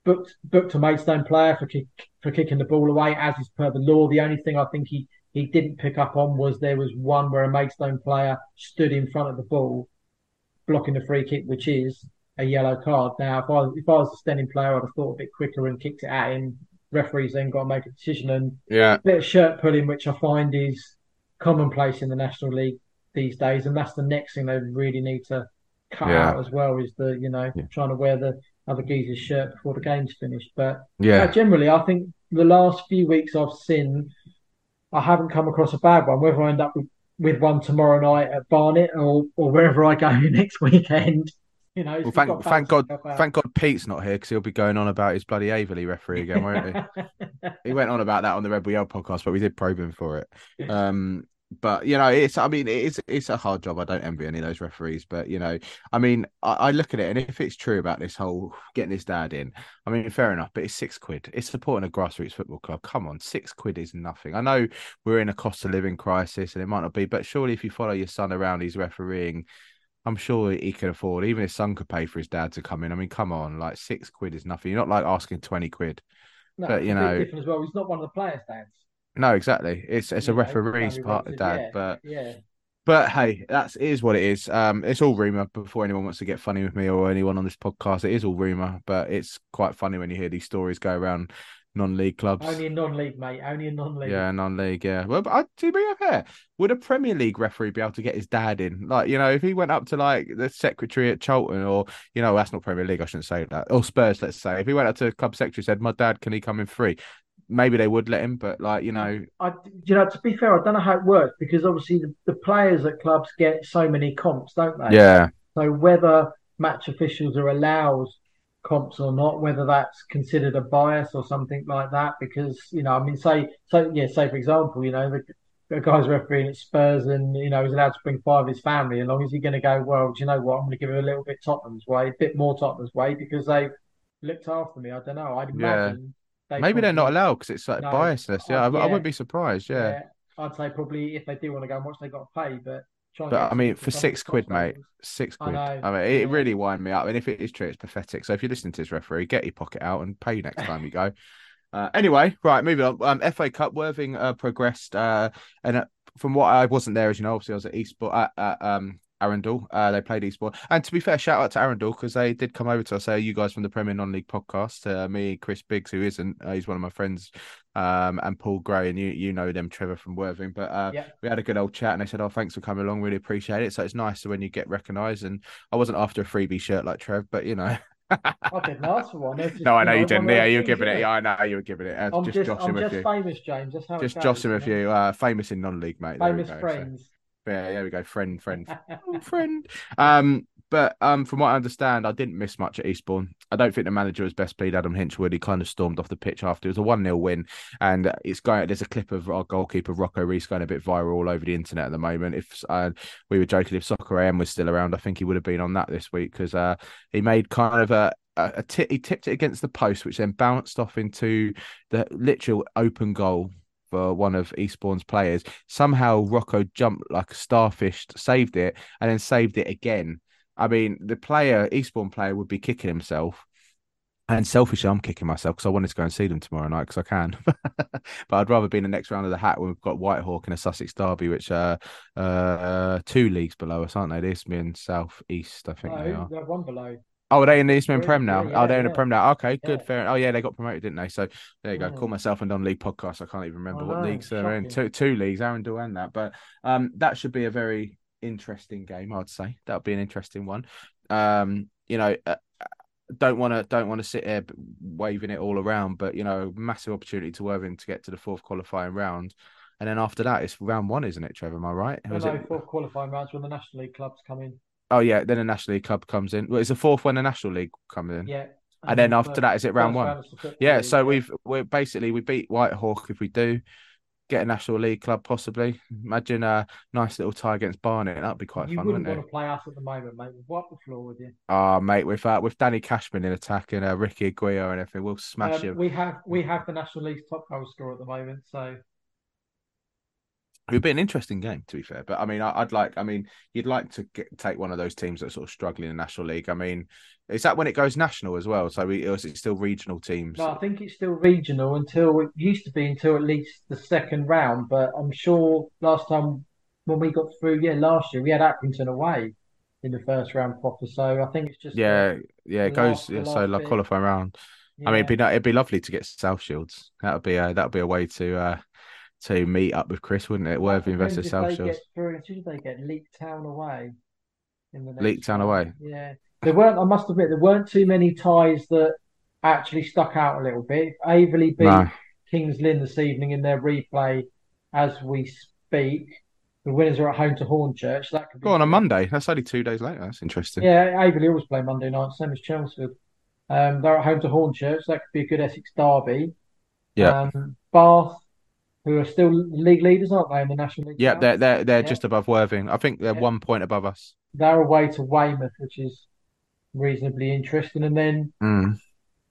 Booked booked a Maidstone player for kick, for kicking the ball away, as is per the law. The only thing I think he he didn't pick up on was there was one where a Maidstone player stood in front of the ball, blocking the free kick, which is a yellow card. Now, if I if I was a standing player, I'd have thought a bit quicker and kicked it at him. Referees then got to make a decision, and Yeah, a bit of shirt pulling, which I find is commonplace in the National League these days, and that's the next thing they really need to cut Yeah. out as well is the you know Yeah. trying to wear the other geezer's shirt before the game's finished. But yeah. uh, generally, I think the last few weeks I've seen, I haven't come across a bad one. Whether I end up with, with one tomorrow night at Barnet or or wherever I go next weekend, you know. Well, thank thank God, thank God Pete's not here because he'll be going on about his bloody Aveley referee again, won't he? he went on about that on the Rebel Yell podcast, but we did probe him for it. Um, but you know, it's I mean, it's it's a hard job. I don't envy any of those referees, but you know, I mean, I, I look at it, and if it's true about this whole getting his dad in, I mean, fair enough. But it's six quid. It's supporting a grassroots football club. Come on, six quid is nothing. I know we're in a cost of living crisis, and it might not be, but surely if you follow your son around, he's refereeing. I'm sure he can afford. Even his son could pay for his dad to come in. I mean, come on, like six quid is nothing. You're not like asking twenty quid. No, but, you know- different as well. He's not one of the players' dads. No, exactly. It's it's a know, referee's part of dad, yeah, but yeah. but hey, that's it is what it is. Um, it's all rumor. Before anyone wants to get funny with me or anyone on this podcast, it is all rumor. But it's quite funny when you hear these stories go around non-league clubs. Only in non-league, mate. Only in non-league. Yeah, non-league. Yeah. Well, but I, to be fair, would a Premier League referee be able to get his dad in? Like, you know, if he went up to like the secretary at Charlton, or you know, that's not Premier League. I shouldn't say that. Or Spurs, let's say, if he went up to club secretary and said, "My dad, can he come in free?" Maybe they would let him, but like, you know, I, you know, to be fair, I don't know how it works because obviously the, the players at clubs get so many comps, don't they? yeah, So whether match officials are allowed comps or not, whether that's considered a bias or something like that, because you know, I mean, say, so yeah, say for example, you know, the, the guy's refereeing at Spurs and you know he's allowed to bring five of his family along. Is he going to go? Well, do you know what? I'm going to give it a little bit Tottenham's way, a bit more Tottenham's way because they looked after me. I don't know. I'd Yeah. imagine they Maybe they're not allowed because it's like No, biasness. Yeah, I, I oh, wouldn't be surprised. Yeah. I'd say probably if they do want to go and watch, they got to pay. But try But I mean, for six quid, mate, six quid. I, know, mean, it yeah. really wind me up. And if it is true, it's pathetic. So if you're listening to this referee, get your pocket out and pay next time you go. Uh, anyway, right, moving on. Um, FA Cup, Worthing uh, progressed, uh, and uh, from what I wasn't there, as you know, obviously I was at Eastbourne, at, at um, Arundel. Uh, they played Eastbourne, and to be fair, shout out to Arundel because they did come over to us. Say, you guys from the Premier Non-League podcast, uh, me, Chris Biggs, who isn't, uh, he's one of my friends, um, and Paul Gray, and you you know them, Trevor from Worthing. But uh, Yeah. we had a good old chat, and they said, "Oh, thanks for coming along. Really appreciate it." So it's nice when you get recognised. And I wasn't after a freebie shirt like Trev, but you know. I didn't ask for one. Just, No, I know you one didn't. Yeah, you were things, giving it. Yeah, I know you were giving it. Uh, I'm just just, I'm just you. famous, James. That's how Just goes, with know? you. Uh, famous in non-league, mate. Famous go. So, friends. Yeah, there we go. Friend, friend, Oh, friend. Um, but um, from what I understand, I didn't miss much at Eastbourne. I don't think the manager was best pleased. Adam Hinshelwood, he kind of stormed off the pitch after. It was a one 0 win, and it's going. There's a clip of our goalkeeper Rocco Reese going a bit viral all over the internet at the moment. If uh, we were joking, if Soccer AM was still around, I think he would have been on that this week because uh, he made kind of a a, a he tipped it against the post, which then bounced off into the literal open goal for one of Eastbourne's players. Somehow Rocco jumped like a starfish, saved it, and then saved it again. I mean, the player, Eastbourne player, would be kicking himself. And selfishly, I'm kicking myself because I wanted to go and see them tomorrow night because I can. but I'd rather be in the next round of the hat when we've got Whitehawk and a Sussex Derby, which are uh, two leagues below us, aren't they? The Isthmian and South East, I think they are. they're one below. Oh, are they in the Isthmian Prem now? oh, yeah, they're in the yeah. Prem now. Okay, good, Yeah. fair. Oh, yeah, they got promoted, didn't they? So there you go. Call myself a non-league podcast. I can't even remember I what know, leagues they're in. Two, two leagues, Arundel and that. But um, that should be a very interesting game. I'd say that would be an interesting one. Um, you know, uh, don't want to don't want to sit there waving it all around, but you know, massive opportunity to Worthing to get to the fourth qualifying round. And then after that, it's round one, isn't it, Trevor? Am I right? No, Was no, it- fourth qualifying rounds when the National League clubs come in. Oh yeah, then the National League club comes in. Well, it's the fourth when the National League comes in. Yeah. And then the after first- that, is it round one? round is the Football Yeah, League, so we've we're basically we beat Whitehawk if we do get a National League club possibly. Imagine a nice little tie against Barnet. That'd be quite You fun, wouldn't wouldn't want it? to play us at the moment, mate. We've wiped the floor with you. Ah, mate, with uh, with Danny Cashman in attack and uh, Ricky Aguirre and everything, we'll smash Um, him. we have we have the National League's top goal scorer at the moment, so It would be an interesting game, to be fair. But I mean, I, I'd like. I mean, you'd like to get, take one of those teams that's sort of struggling in the National League. I mean, is that when it goes national as well? So, we, or is it still regional teams? no, I think it's still regional until it used to be until at least the second round. But I'm sure last time when we got through, yeah, last year we had Accrington away in the first round proper. So I think it's just Yeah, yeah, it goes. last- yeah, so like qualifying round. I mean, it'd be it'd be lovely to get South Shields. That would be a that would be a way to uh to meet up with Chris, wouldn't it? Worthing versus South get through. Who they get? Leek Town away. In the Leek Town away? Yeah, there weren't. I must admit, there weren't too many ties that actually stuck out a little bit. Aveley beat No. Kings Lynn this evening in their replay as we speak. The winners are at home to Hornchurch. That could be Go on a. Monday. That's only two days later. That's interesting. Yeah, Aveley always play Monday night, same as Chelmsford. Um, they're at home to Hornchurch. That could be a good Essex derby. Yeah. Um, Bath, who are still league leaders, aren't they, in the National League? Yeah, they're they're they're Yeah. just above Worthing. I think they're Yeah. one point above us. They're away to Weymouth, which is reasonably interesting. And then Mm.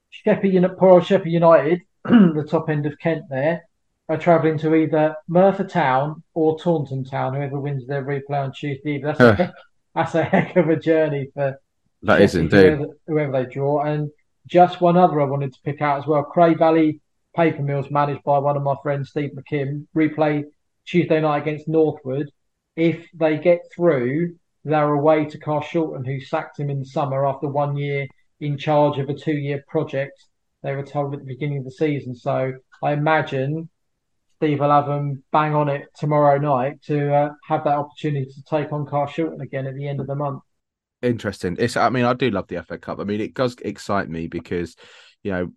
Sheppey, Uni- poor old Sheppey United, the top end of Kent there, are travelling to either Merthyr Town or Taunton Town, whoever wins their replay on Tuesday. That's a, heck- that's a heck of a journey for That is indeed. whoever, whoever they draw. And just one other I wanted to pick out as well. Cray Valley Paper Mills, managed by one of my friends, Steve McKimm, replay Tuesday night against Northwood. If they get through, they're away to Carl Carshalton, who sacked him in the summer after one year in charge of a two-year project. They were told at the beginning of the season. So I imagine Steve will have them bang on it tomorrow night to uh, have that opportunity to take on Carl Carshalton again at the end of the month. Interesting. It's. I mean, I do love the FA Cup. I mean, it does excite me because, you know,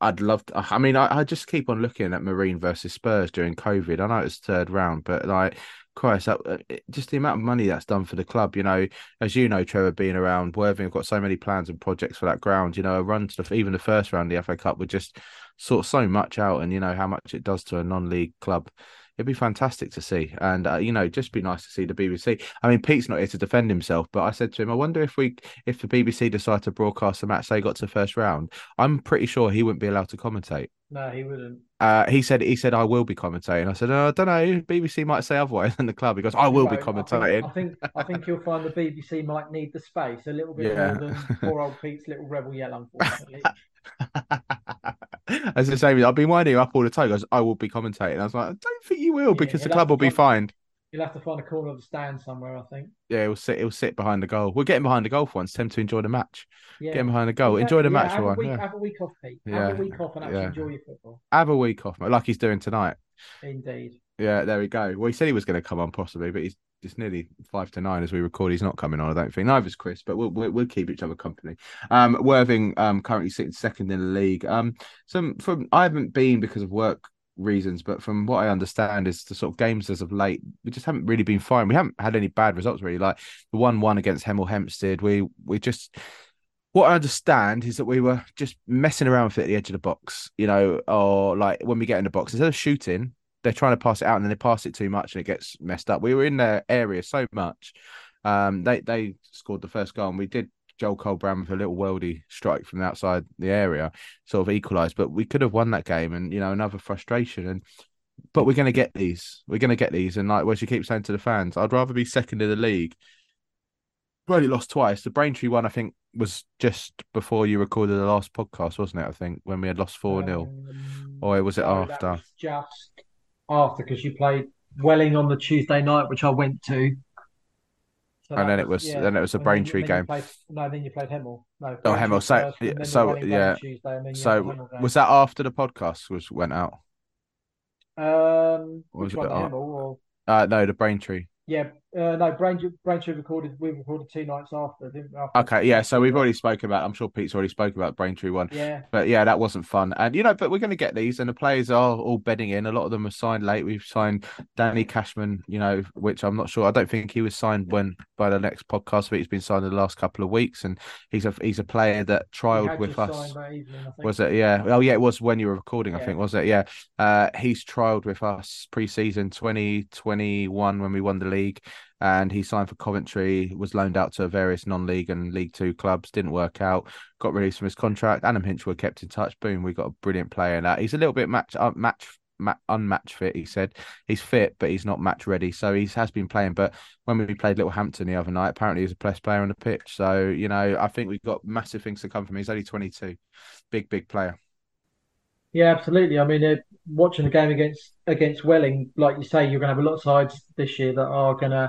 I'd love. To, I mean, I, I just keep on looking at Marine versus Spurs during COVID. I know it's third round, but like, Christ, that, uh, just the amount of money that's done for the club. You know, as you know, Trevor, being around Worthing, have got so many plans and projects for that ground. You know, a run to the, even the first round of the FA Cup would just sort so much out, and you know how much it does to a non-league club. It'd be fantastic to see. And uh, you know, just be nice to see the BBC. I mean, Pete's not here to defend himself, but I said to him, I wonder if we, if the BBC decide to broadcast the match they got to first round, I'm pretty sure he wouldn't be allowed to commentate. No, he wouldn't. Uh, he said he said I will be commentating. I said oh, I don't know. BBC might say otherwise in the club. He goes, I will be commentating. I think, I think I think you'll find the BBC might need the space a little bit Yeah. more than poor old Pete's little rebel yell, unfortunately. As the same, I've been winding up all the time. Goes, I will be commentating. I was like, I don't think you will Yeah, because the club will be fined. You'll have to find a corner of the stand somewhere, I think. Yeah, he'll sit. He'll sit behind the goal. We're getting behind the goal for once. Tend to enjoy the match. Yeah. Getting behind the goal. Exactly, Enjoy the yeah, match have for a one. week, yeah. Have a week off, Pete. Have Yeah, a week off and actually yeah. enjoy your football. Have a week off, like he's doing tonight. Indeed. Yeah, there we go. Well, he said he was going to come on possibly, but he's it's nearly five to nine as we record. He's not coming on, I don't think. Neither's Chris, but we'll we'll, we'll keep each other company. Um, Worthing um currently sitting second in the league. Um, some from I haven't been because of work reasons, but from what I understand is the sort of games as of late, we just haven't really been fine. We haven't had any bad results really. Like the one one against Hemel Hempstead, we we just what I understand is that we were just messing around with it at the edge of the box, you know, or like when we get in the box, instead of shooting, they're trying to pass it out and then they pass it too much and it gets messed up. We were in their area so much. Um, they they scored the first goal and we did Joel Colbran with a little worldy strike from the outside the area, sort of equalised. But we could have won that game, and you know another frustration. And but we're going to get these. We're going to get these. And like what she keeps saying to the fans, I'd rather be second in the league. We only lost twice. The Braintree one, I think, was just before you recorded the last podcast, wasn't it? I think when we had lost four 0 Um, or was it no, that after? was just after because you played Welling on the Tuesday night, which I went to. So And then it was- then it was a Braintree and then you game. played- no, then you played Hemel. No, Oh, Hemel. So, first, yeah, so yeah. Tuesday, and then you had the So was that after the podcast was went out? Um, was it Hemel or Uh, no, the Braintree. yeah, uh, no, Braintree, Braintree recorded. We recorded two nights after. Didn't we? After- Okay, yeah. So we've already spoken about. I'm sure Pete's already spoken about Braintree one. Yeah, But yeah, that wasn't fun. And you know, but we're going to get these, and the players are all bedding in. A lot of them were signed late. We've signed Danny Cashman, you know, which I'm not sure. I don't think he was signed when by the next podcast, but he's been signed in the last couple of weeks, and he's a he's a player that trialed with us. evening. Was it? Yeah. Oh, yeah. It was when you were recording. I think was it? Yeah. Uh, he's trialed with us pre-season 2021 when we won the league, and he signed for Coventry. Was loaned out to various non-league and League Two clubs. Didn't work out. Got released from his contract. Adam Hinshelwood kept in touch. Boom. We got a brilliant player in that. He's a little bit match uh, match. ma- Unmatched fit, he said he's fit, but he's not match ready. So he has been playing. But when we played Littlehampton the other night, apparently he was the best player on the pitch. So you know, I think we've got massive things to come from. He's only 22, big big player. Yeah, absolutely. I mean, uh, watching the game against against Welling, like you say, you're going to have a lot of sides this year that are going to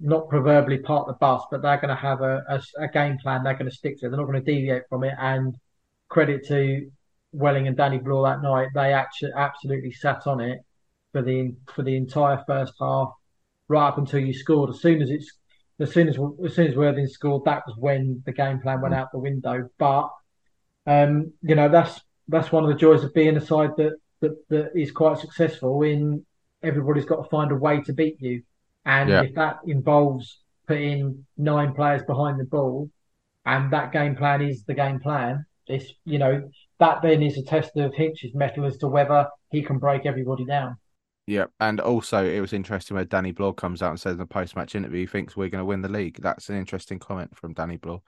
not proverbially part the bus, but they're going to have a, a, a game plan they're going to stick to. It. They're not going to deviate from it. And credit to Welling and Danny Bloor that night, they actually absolutely sat on it for the for the entire first half, right up until you scored. As soon as it's as soon as as soon as Worthing scored, that was when the game plan went out the window. But um, you know, that's that's one of the joys of being a side that that, that is quite successful in everybody's got to find a way to beat you. And Yeah. if that involves putting nine players behind the ball and that game plan is the game plan, it's you know, that then is a test of Hinch's mettle as to whether he can break everybody down. Yeah, and also it was interesting where Danny Bloor comes out and says in a post-match interview he thinks we're going to win the league. That's an interesting comment from Danny Bloor.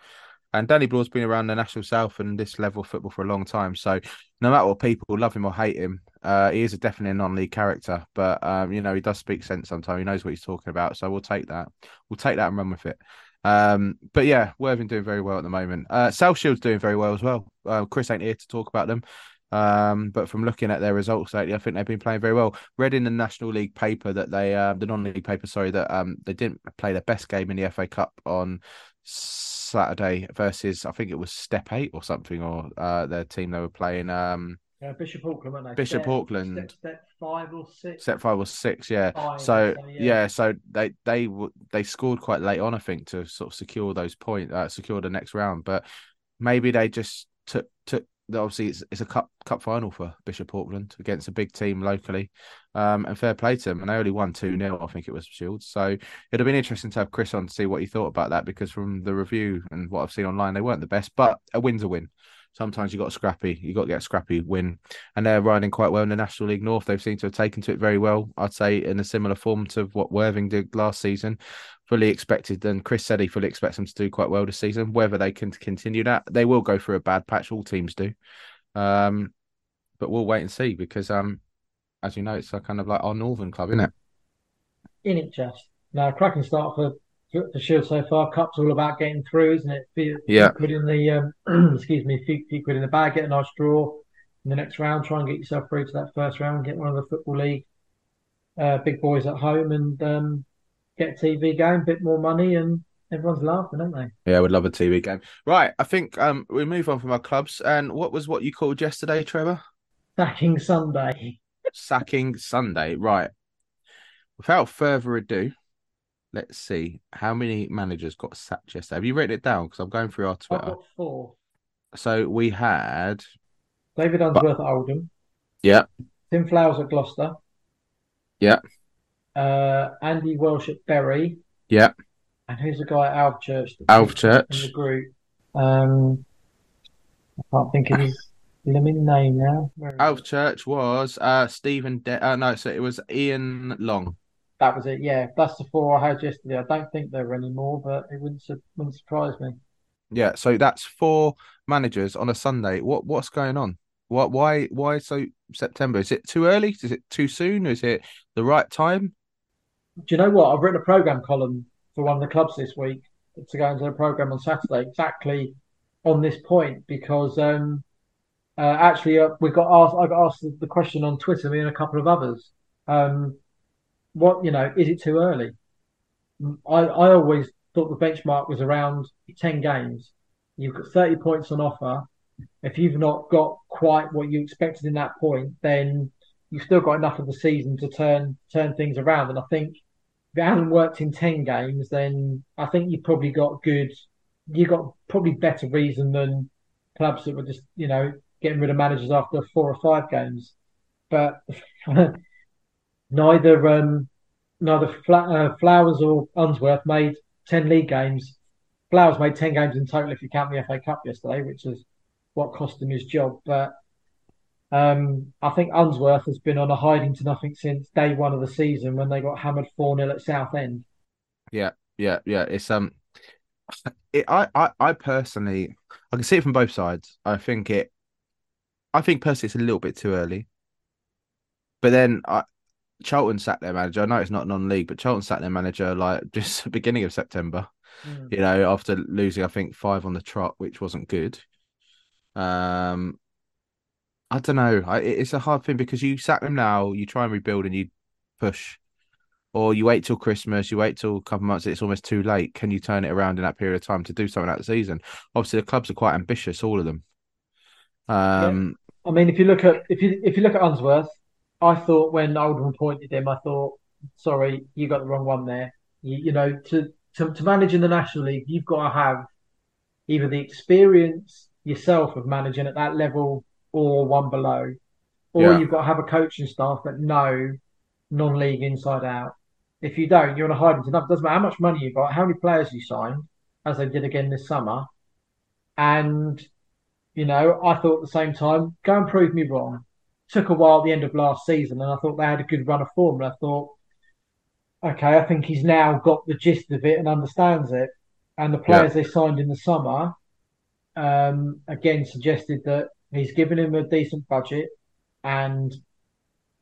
And Danny Bloor's been around the National South and this level of football for a long time. So no matter what people love him or hate him, uh, he is a definitely a non-league character. But um, you know, he does speak sense sometimes. He knows what he's talking about. So we'll take that. We'll take that and run with it. Um, but yeah, Worthing doing very well at the moment. Uh, South Shield's doing very well as well. Uh, Chris ain't here to talk about them. Um, but from looking at their results lately, I think they've been playing very well. Read in the National League paper that they, uh, the non-league paper, sorry, that um they didn't play their best game in the FA Cup on Saturday versus I think it was Step Eight or something, or uh their team they were playing. Um, Uh, Bishop Auckland, weren't they? Bishop Step- Auckland. Step, step five or six. Step five or six, yeah. Five, so so, yeah. yeah. so they they they scored quite late on, I think, to sort of secure those points, uh, secure the next round. But maybe they just took took. Obviously, it's, it's a cup cup final for Bishop Auckland against a big team locally, um, and fair play to them. And they only won two 0 I think it was Shields. So it'd have been interesting to have Chris on to see what he thought about that because from the review and what I've seen online, they weren't the best, but a win's a win. sometimes you got scrappy, you got to get a scrappy win, and they're riding quite well in the National League North. They've seemed to have taken to it very well. I'd say in a similar form to what Worthing did last season. Fully expected, and Chris said he fully expects them to do quite well this season. Whether they can continue that, they will go through a bad patch. All teams do, um, but we'll wait and see because, um, as you know, it's a kind of like our northern club, isn't it? In it, just now, cracking start for the Shield so far. Cup's all about getting through, isn't it? Few, Yeah. Put in the um, excuse me, few, few quid in the bag, get a nice draw in the next round. Try and get yourself through to that first round. Get one of the football league uh, big boys at home, and um, get a TV game, bit more money, and everyone's laughing, aren't they? Yeah, I would love a TV game. Right, I think um we move on from our clubs. And what was what you called yesterday, Trevor? Sacking Sunday. Sacking Sunday. Right. Without further ado, let's see how many managers got sacked yesterday. Have you written it down? Because I'm going through our Twitter. four. So we had, David Unsworth at Oldham, yeah, Tim Flowers at Gloucester, yeah, uh, Andy Welsh at Bury, yeah. and who's the guy at Alvechurch? Alf in the group. Um, I can't think of his blooming name now. Where is Alf? Church was uh Stephen. De- uh, no, so it was Ian Long. That was it. Yeah, that's the four I had yesterday. I don't think there were any more, but it wouldn't su- wouldn't surprise me. Yeah, so that's four managers on a Sunday. What what's going on? What why why so September? Is it too early? Is it too soon? Is it the right time? Do you know what? I've written a program column for one of the clubs this week to go into the program on Saturday, exactly on this point because um, uh, actually uh, we got asked. I got asked the question on Twitter, me and a couple of others. Um, what you know, is it too early? I I always thought the benchmark was around ten games. You've got thirty points on offer. If you've not got quite what you expected in that point, then you've still got enough of the season to turn turn things around. And I think if it hasn't worked in ten games, then I think you've probably got good. you've got probably better reason than clubs that were just you know getting rid of managers after four or five games. But neither um, neither Fla- uh, Flowers or Unsworth made ten league games. Flowers made ten games in total if you count the FA Cup yesterday, which is what cost him his job. But um, I think Unsworth has been on a hiding to nothing since day one of the season when they got hammered four 0 at Southend. Yeah, yeah, yeah. It's um, it, I, I, I personally, I can see it from both sides. I think it, I think personally it's a little bit too early. But then I, Charlton sacked their manager. I know it's not non-league, but Charlton sacked their manager like just the beginning of September. Mm. You know, after losing I think five on the trot, which wasn't good. Um, I don't know. I, it's a hard thing because you sack them now, you try and rebuild, and you push, or you wait till Christmas, you wait till a couple of months. It's almost too late. Can you turn it around in that period of time to do something the season? Obviously, the clubs are quite ambitious, all of them. Um, I mean, if you look at if you if you look at Unsworth, I thought when Oldham appointed him, I thought, sorry, you got the wrong one there. You, you know, to, to to manage in the National League, you've got to have either the experience yourself of managing at that level or one below, or Yeah. you've got to have a coaching staff that know non-league inside out. If you don't, you're on a hiding to nothing. Doesn't matter how much money you got, how many players you signed, as they did again this summer, and you know, I thought at the same time, go and prove me wrong. Took a while at the end of last season, and I thought they had a good run of form. And I thought, okay, I think he's now got the gist of it and understands it. And the players they signed in the summer, um, again, suggested that he's given him a decent budget, and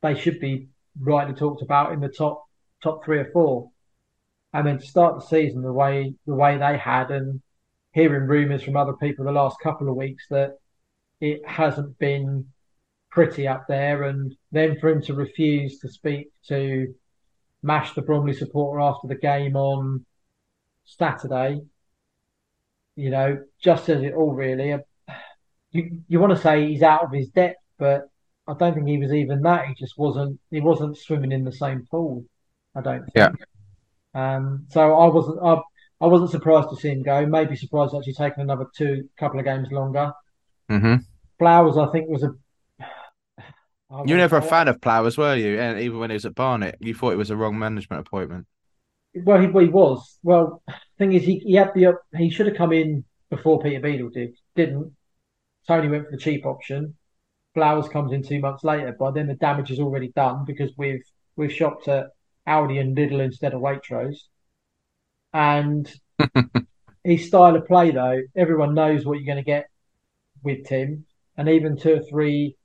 they should be rightly talked about in the top top three or four. And then to start the season the way the way they had, and hearing rumours from other people the last couple of weeks that it hasn't been pretty up there, and then for him to refuse to speak to Mash, the Bromley supporter, after the game on Saturday, you know, just says it all really. You you want to say he's out of his depth, but I don't think he was even that. He just wasn't. He wasn't swimming in the same pool. I don't think. Yeah. Um. So I wasn't. I, I wasn't surprised to see him go. Maybe surprised actually taking another two couple of games longer. mhm. Flowers, I think, was a. You were never a fan of Flowers, were you? And even when he was at Barnet, you thought it was a wrong management appointment. Well, he, well, he was. Well, thing is, he, he had the he should have come in before Peter Beadle did. Didn't. Tony went for the cheap option. Flowers comes in two months later, but then the damage is already done because we've we've shopped at Aldi and Lidl instead of Waitrose. And his style of play, though, everyone knows what you're going to get with Tim, and even two or three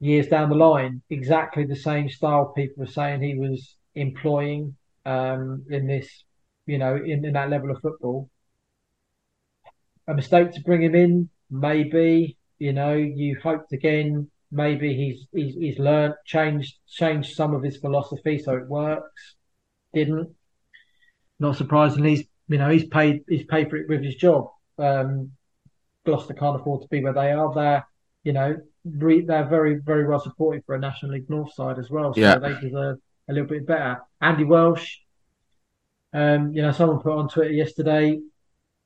years down the line, exactly the same style people were saying he was employing um, in this, you know, in, in that level of football. A mistake to bring him in, maybe. You know, you hoped again. Maybe he's he's he's learned, changed changed some of his philosophy so it works. Didn't. Not surprisingly, he's you know he's paid he's paid for it with his job. Um, Gloucester can't afford to be where they are. They're you know re, they're very very well supported for a National League North side as well. So Yeah. they deserve a little bit better. Andy Welsh, um, you know, someone put on Twitter yesterday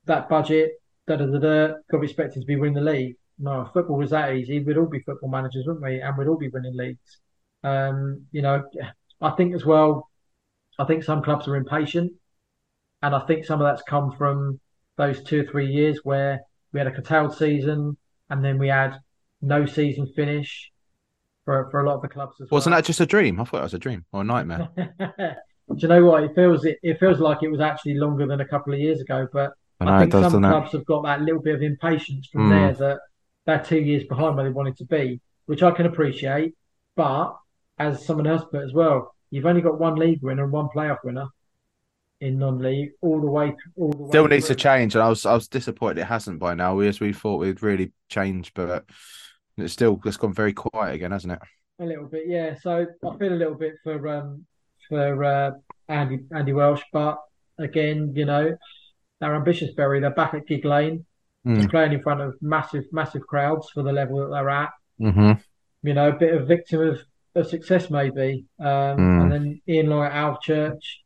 that budget, da da da da, got to be expected to be winning the league. No, if football was that easy, we'd all be football managers, wouldn't we? And we'd all be winning leagues. Um, you know, I think as well, I think some clubs are impatient, and I think some of that's come from those two or three years where we had a curtailed season, and then we had no season finish for for a lot of the clubs as Wasn't well. that just a dream? I thought it was a dream or a nightmare. Do you know what? It feels it, it feels like it was actually longer than a couple of years ago, but I know, I think some clubs have got that little bit of impatience from Mm. there that they're two years behind where they wanted to be, which I can appreciate. But as someone else put as well, you've only got one league winner and one playoff winner in non-league all the way all the Still way needs to change, and I was I was disappointed it hasn't by now. We as we thought we'd really change, but it's still it's gone very quiet again, hasn't it? A little bit, yeah. So I feel a little bit for um for uh, Andy Andy Welsh, but again, you know, they're ambitious, Bury. They're back at Gigg Lane. Mm. playing in front of massive, massive crowds for the level that they're at. hmm You know, a bit of victim of, of success maybe. Um, Mm. And then Ian Lloyd Al Church,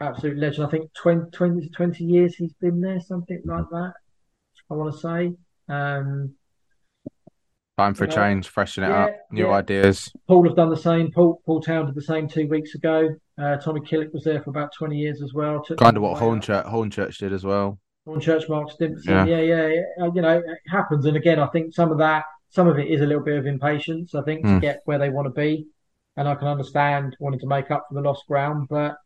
absolute legend. I think 20, 20, 20 years he's been there, something like that. I want to say. Um, Time for a Yeah. change, freshen it Yeah, up, new yeah. ideas. Poole have done the same. Poole Poole Town did the same two weeks ago. Uh, Tommy Killick was there for about 20 years as well. Took Kind of what. Hornchurch Hornchurch did as well. Hornchurch, Mark Stimson. Yeah. Yeah. yeah, yeah, Uh, You know, it happens. And again, I think some of that, some of it is a little bit of impatience. I think to Mm. get where they want to be, and I can understand wanting to make up for the lost ground, but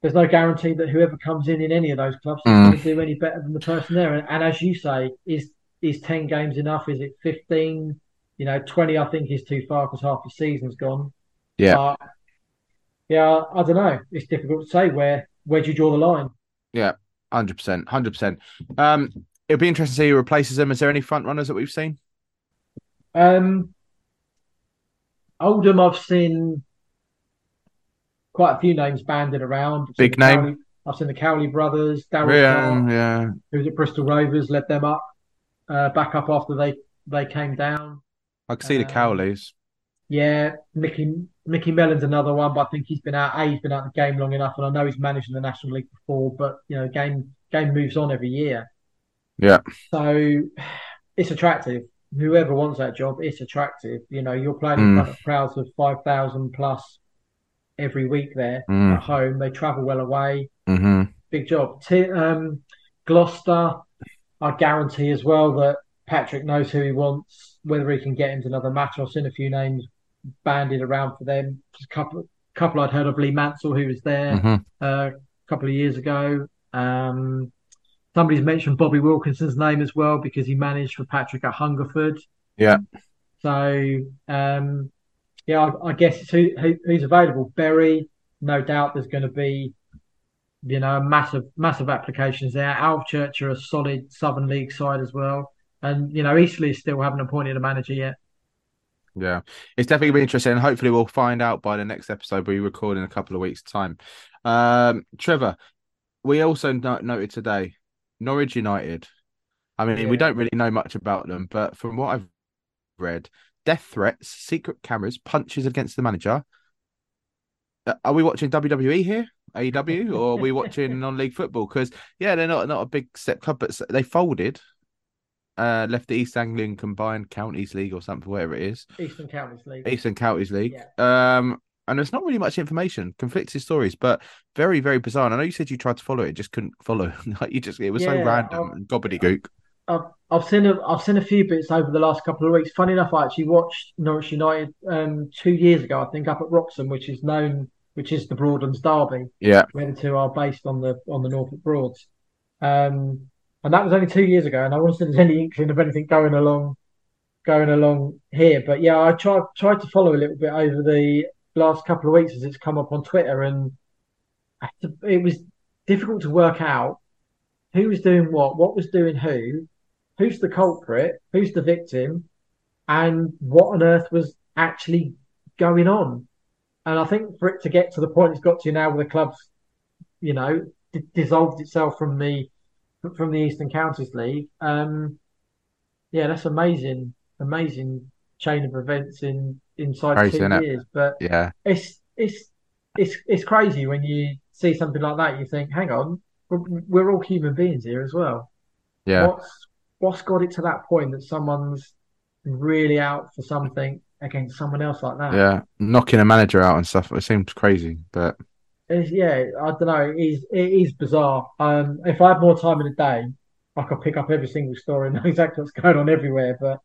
there's no guarantee that whoever comes in in any of those clubs is Mm. going to do any better than the person there. And, and as you say, is is 10 games enough? Is it 15? You know, 20 I think is too far because half the season's gone. Yeah, But yeah, I don't know. It's difficult to say where where do you draw the line. yeah, hundred percent, hundred percent. Um, it'll be interesting to see who replaces them. Is there any front runners that we've seen? Um, Oldham, I've seen quite a few names banded around. Big name? Cowley- I've seen the Cowley brothers, Darrell Yeah, Clarke, yeah. who was at Bristol Rovers, led them up, uh, back up after they they came down. I can see the Um, Cowleys. Yeah, Mickey Mickey Mellon's another one, but I think he's been out. A, he's been out of the game long enough, and I know he's managed in the National League before. But you know, game game moves on every year, Yeah, so it's attractive. Whoever wants that job, it's attractive. You know, you're playing in Mm. front of crowds of five thousand plus every week there Mm. at home. They travel well away. hmm Big job. T- um, Gloucester, I guarantee as well that Patrick knows who he wants. Whether he can get into another match, I've seen a few names bandied around for them. Just a couple, couple I'd heard of Lee Mansell, who was there hmm uh, a couple of years ago. Um, somebody's mentioned Bobby Wilkinson's name as well because he managed for Patrick at Hungerford. Yeah. So um, yeah, I, I guess it's who, who, who's available. Bury, no doubt there's going to be, you know, massive massive applications there. Alvechurch are a solid Southern League side as well, and you know, Eastleigh still haven't appointed a manager yet. Yeah, it's definitely gonna interesting. and Hopefully, we'll find out by the next episode we record in a couple of weeks' time. Um, Trevor, we also no- noted today Norwich United. I mean, we don't really know much about them, but from what I've read, death threats, secret cameras, punches against the manager. Uh, Are we watching WWE here, AEW, or are we watching non-league football? Because yeah, they're not not a big set club, but they folded, uh, left the East Anglian Combined Counties League or something, whatever it is. Eastern Counties League. Eastern Counties League. Yeah. Um, and there's not really much information, conflicted stories, but very, very bizarre. And I know you said you tried to follow it, just couldn't follow. like you just, it was so random I- and gobbledygook. I've, I've seen a, I've seen a few bits over the last couple of weeks. Funny enough, I actually watched Norwich United um, two years ago, I think, up at Wroxham, which is known, which is the Broadlands Derby. Yeah. Where the two are based on the on the Norfolk Broads. Um, and that was only two years ago, and I wasn't there's any inkling of anything going along going along here. But yeah, I tried tried to follow a little bit over the last couple of weeks as it's come up on Twitter, and it was difficult to work out who was doing what, what was doing who, who's the culprit, who's the victim, and what on earth was actually going on. And I think for it to get to the point it's got to now, where the club's, you know, d- dissolved itself from the from the Eastern Counties League. Um, yeah, that's amazing, amazing chain of events in inside Crazy, two years. But Yeah. it's it's it's it's crazy when you see something like that. You think, hang on, we're, we're all human beings here as well. Yeah. What's what's got it to that point that someone's really out for something against someone else like that? Yeah. Knocking a manager out and stuff. It seems crazy, but It's, yeah, I don't know. It is it is bizarre. Um, if I had more time in the day, I could pick up every single story and know exactly what's going on everywhere. But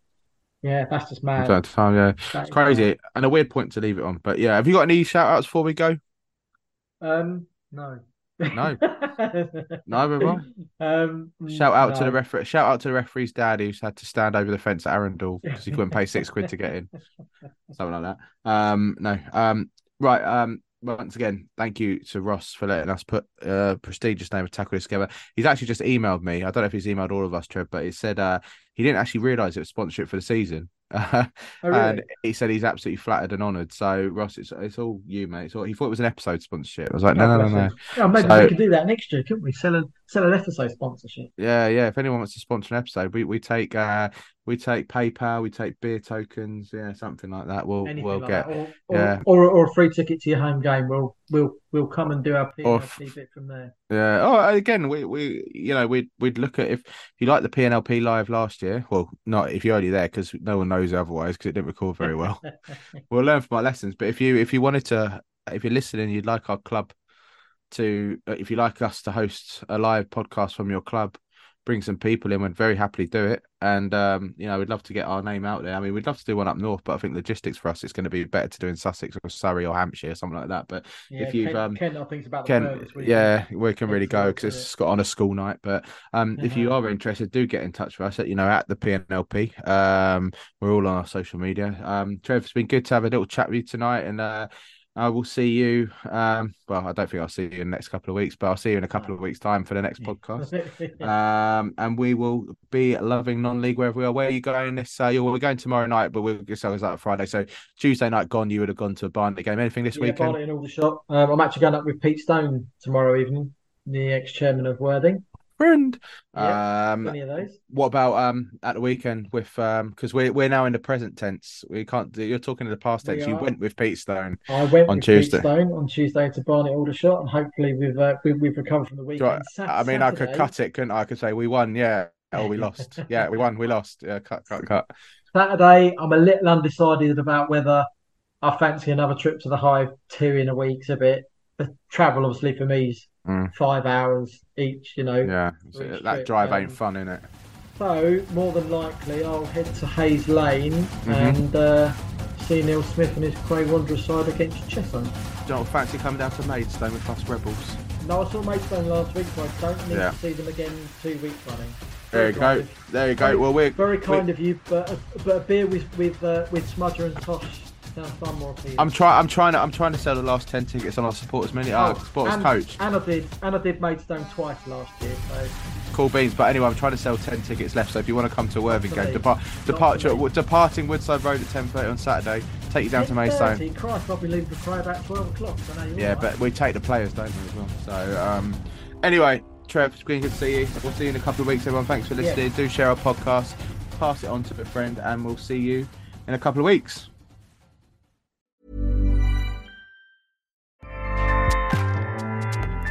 yeah, that's just mad. to time, yeah. That It's crazy. And a weird point to leave it on. But yeah, have you got any shout outs before we go? Um, no. No. No. Um, Shout out to the referee. Shout out to the referee's dad who's had to stand over the fence at Arundel because he couldn't pay six quid to get in, something like that. Um, no. Um, right. Um, once again, thank you to Ross for letting us put a prestigious name of tackle this together. He's actually just emailed me. I don't know if he's emailed all of us, Trev, but he said uh, he didn't actually realise it was sponsorship for the season. Oh, really? And he said he's absolutely flattered and honoured. So Ross, it's it's all you, mate. It's all, he thought it was an episode sponsorship. I was like, no, no, no, no. Yeah, maybe So- we could do that next year, couldn't we? Sell a sell an episode sponsorship. Yeah, yeah. If anyone wants to sponsor an episode, we, we take uh we take PayPal, we take beer tokens, yeah, something like that. We'll Anything we'll like get. Or, or, yeah. or, or a free ticket to your home game. We'll we'll we'll come and do our PLP bit from there. Yeah. Oh, again, we, we you know we'd we'd look at if you like the PNLP live last year. Well, not if you're only there because no one knows otherwise because it didn't record very well. we'll learn from our lessons. But if you if you wanted to, if you're listening, you'd like our club to, uh, if you like us to host a live podcast from your club, bring some people in, we'd very happily do it. And um, you know, we'd love to get our name out there. I mean, we'd love to do one up north, but I think logistics for us, it's going to be better to do in Sussex or Surrey or Hampshire or something like that. But Yeah, if you've Kent, um, Kent, I think about the Ken, yeah, we can really go because it. it's got on a school night. But um, if you are interested, do get in touch with us. At, you know, at the PNLP. Um, we're all on our social media. Um, Trev, it's been good to have a little chat with you tonight, and uh, I will see you. Um, well, I don't think I'll see you in the next couple of weeks, but I'll see you in a couple of weeks' time for the next podcast. Um, and we will be loving non-league wherever we are. Where are you going this? Uh, you're, we're going tomorrow night, but we'll just always like Friday. So Tuesday night gone, you would have gone to a Barnet game. Anything this Yeah, weekend? And Aldershot. Um, I'm actually going up with Pete Stone tomorrow evening, the ex-chairman of Worthing. Friend. Yeah, um, plenty of those. What about um at the weekend with um because we're we're now in the present tense. We can't do you're talking in the past We tense. You are. went with Pete Stone I went on with Tuesday. Pete Stone on Tuesday to Barnet Aldershot, and hopefully we've uh, we, we've recovered from the you weekend. know what? I mean, I could cut it, couldn't I? I could say we won, yeah, or we lost. yeah, we won, we lost. Yeah, cut, cut, cut. Saturday, I'm a little undecided about whether I fancy another trip to the Hive two in a week's a bit the travel, obviously, for me is Mm. five hours each. You know, Yeah, that trip. drive ain't Um, fun, it? So more than likely, I'll head to Hayes Lane Mm-hmm. and uh, see Neil Smith and his Cray Wanderers side against Chesham. Don't fancy coming down to Maidstone with us rebels. No, I saw Maidstone last week, so I don't need Yeah. to see them again two weeks running. There you go. There you go. very- Well, we're very kind we- of you, but a, but a beer with with uh, with Smudger and Tosh sounds far more appealing. I'm trying. I'm trying to. I'm trying to sell the last ten tickets on our supporters mini. Oh, supporters and, coach. And I did, and I did Maidstone twice last year. So Cool beans. But anyway, I'm trying to sell ten tickets left. So if you want to come to a Worthing game, depart, departure, me. departing Woodside Road at 10:30 on Saturday. Take you down to Maidstone. 10:30, Christ, I'll be leaving for Cray about twelve o'clock. So now Yeah, right. but we take the players, don't we, as well? So, um, anyway, Trev, it's been good to see you. We'll see you in a couple of weeks, everyone. Thanks for Yeah. listening. Do share our podcast, pass it on to a friend, and we'll see you in a couple of weeks.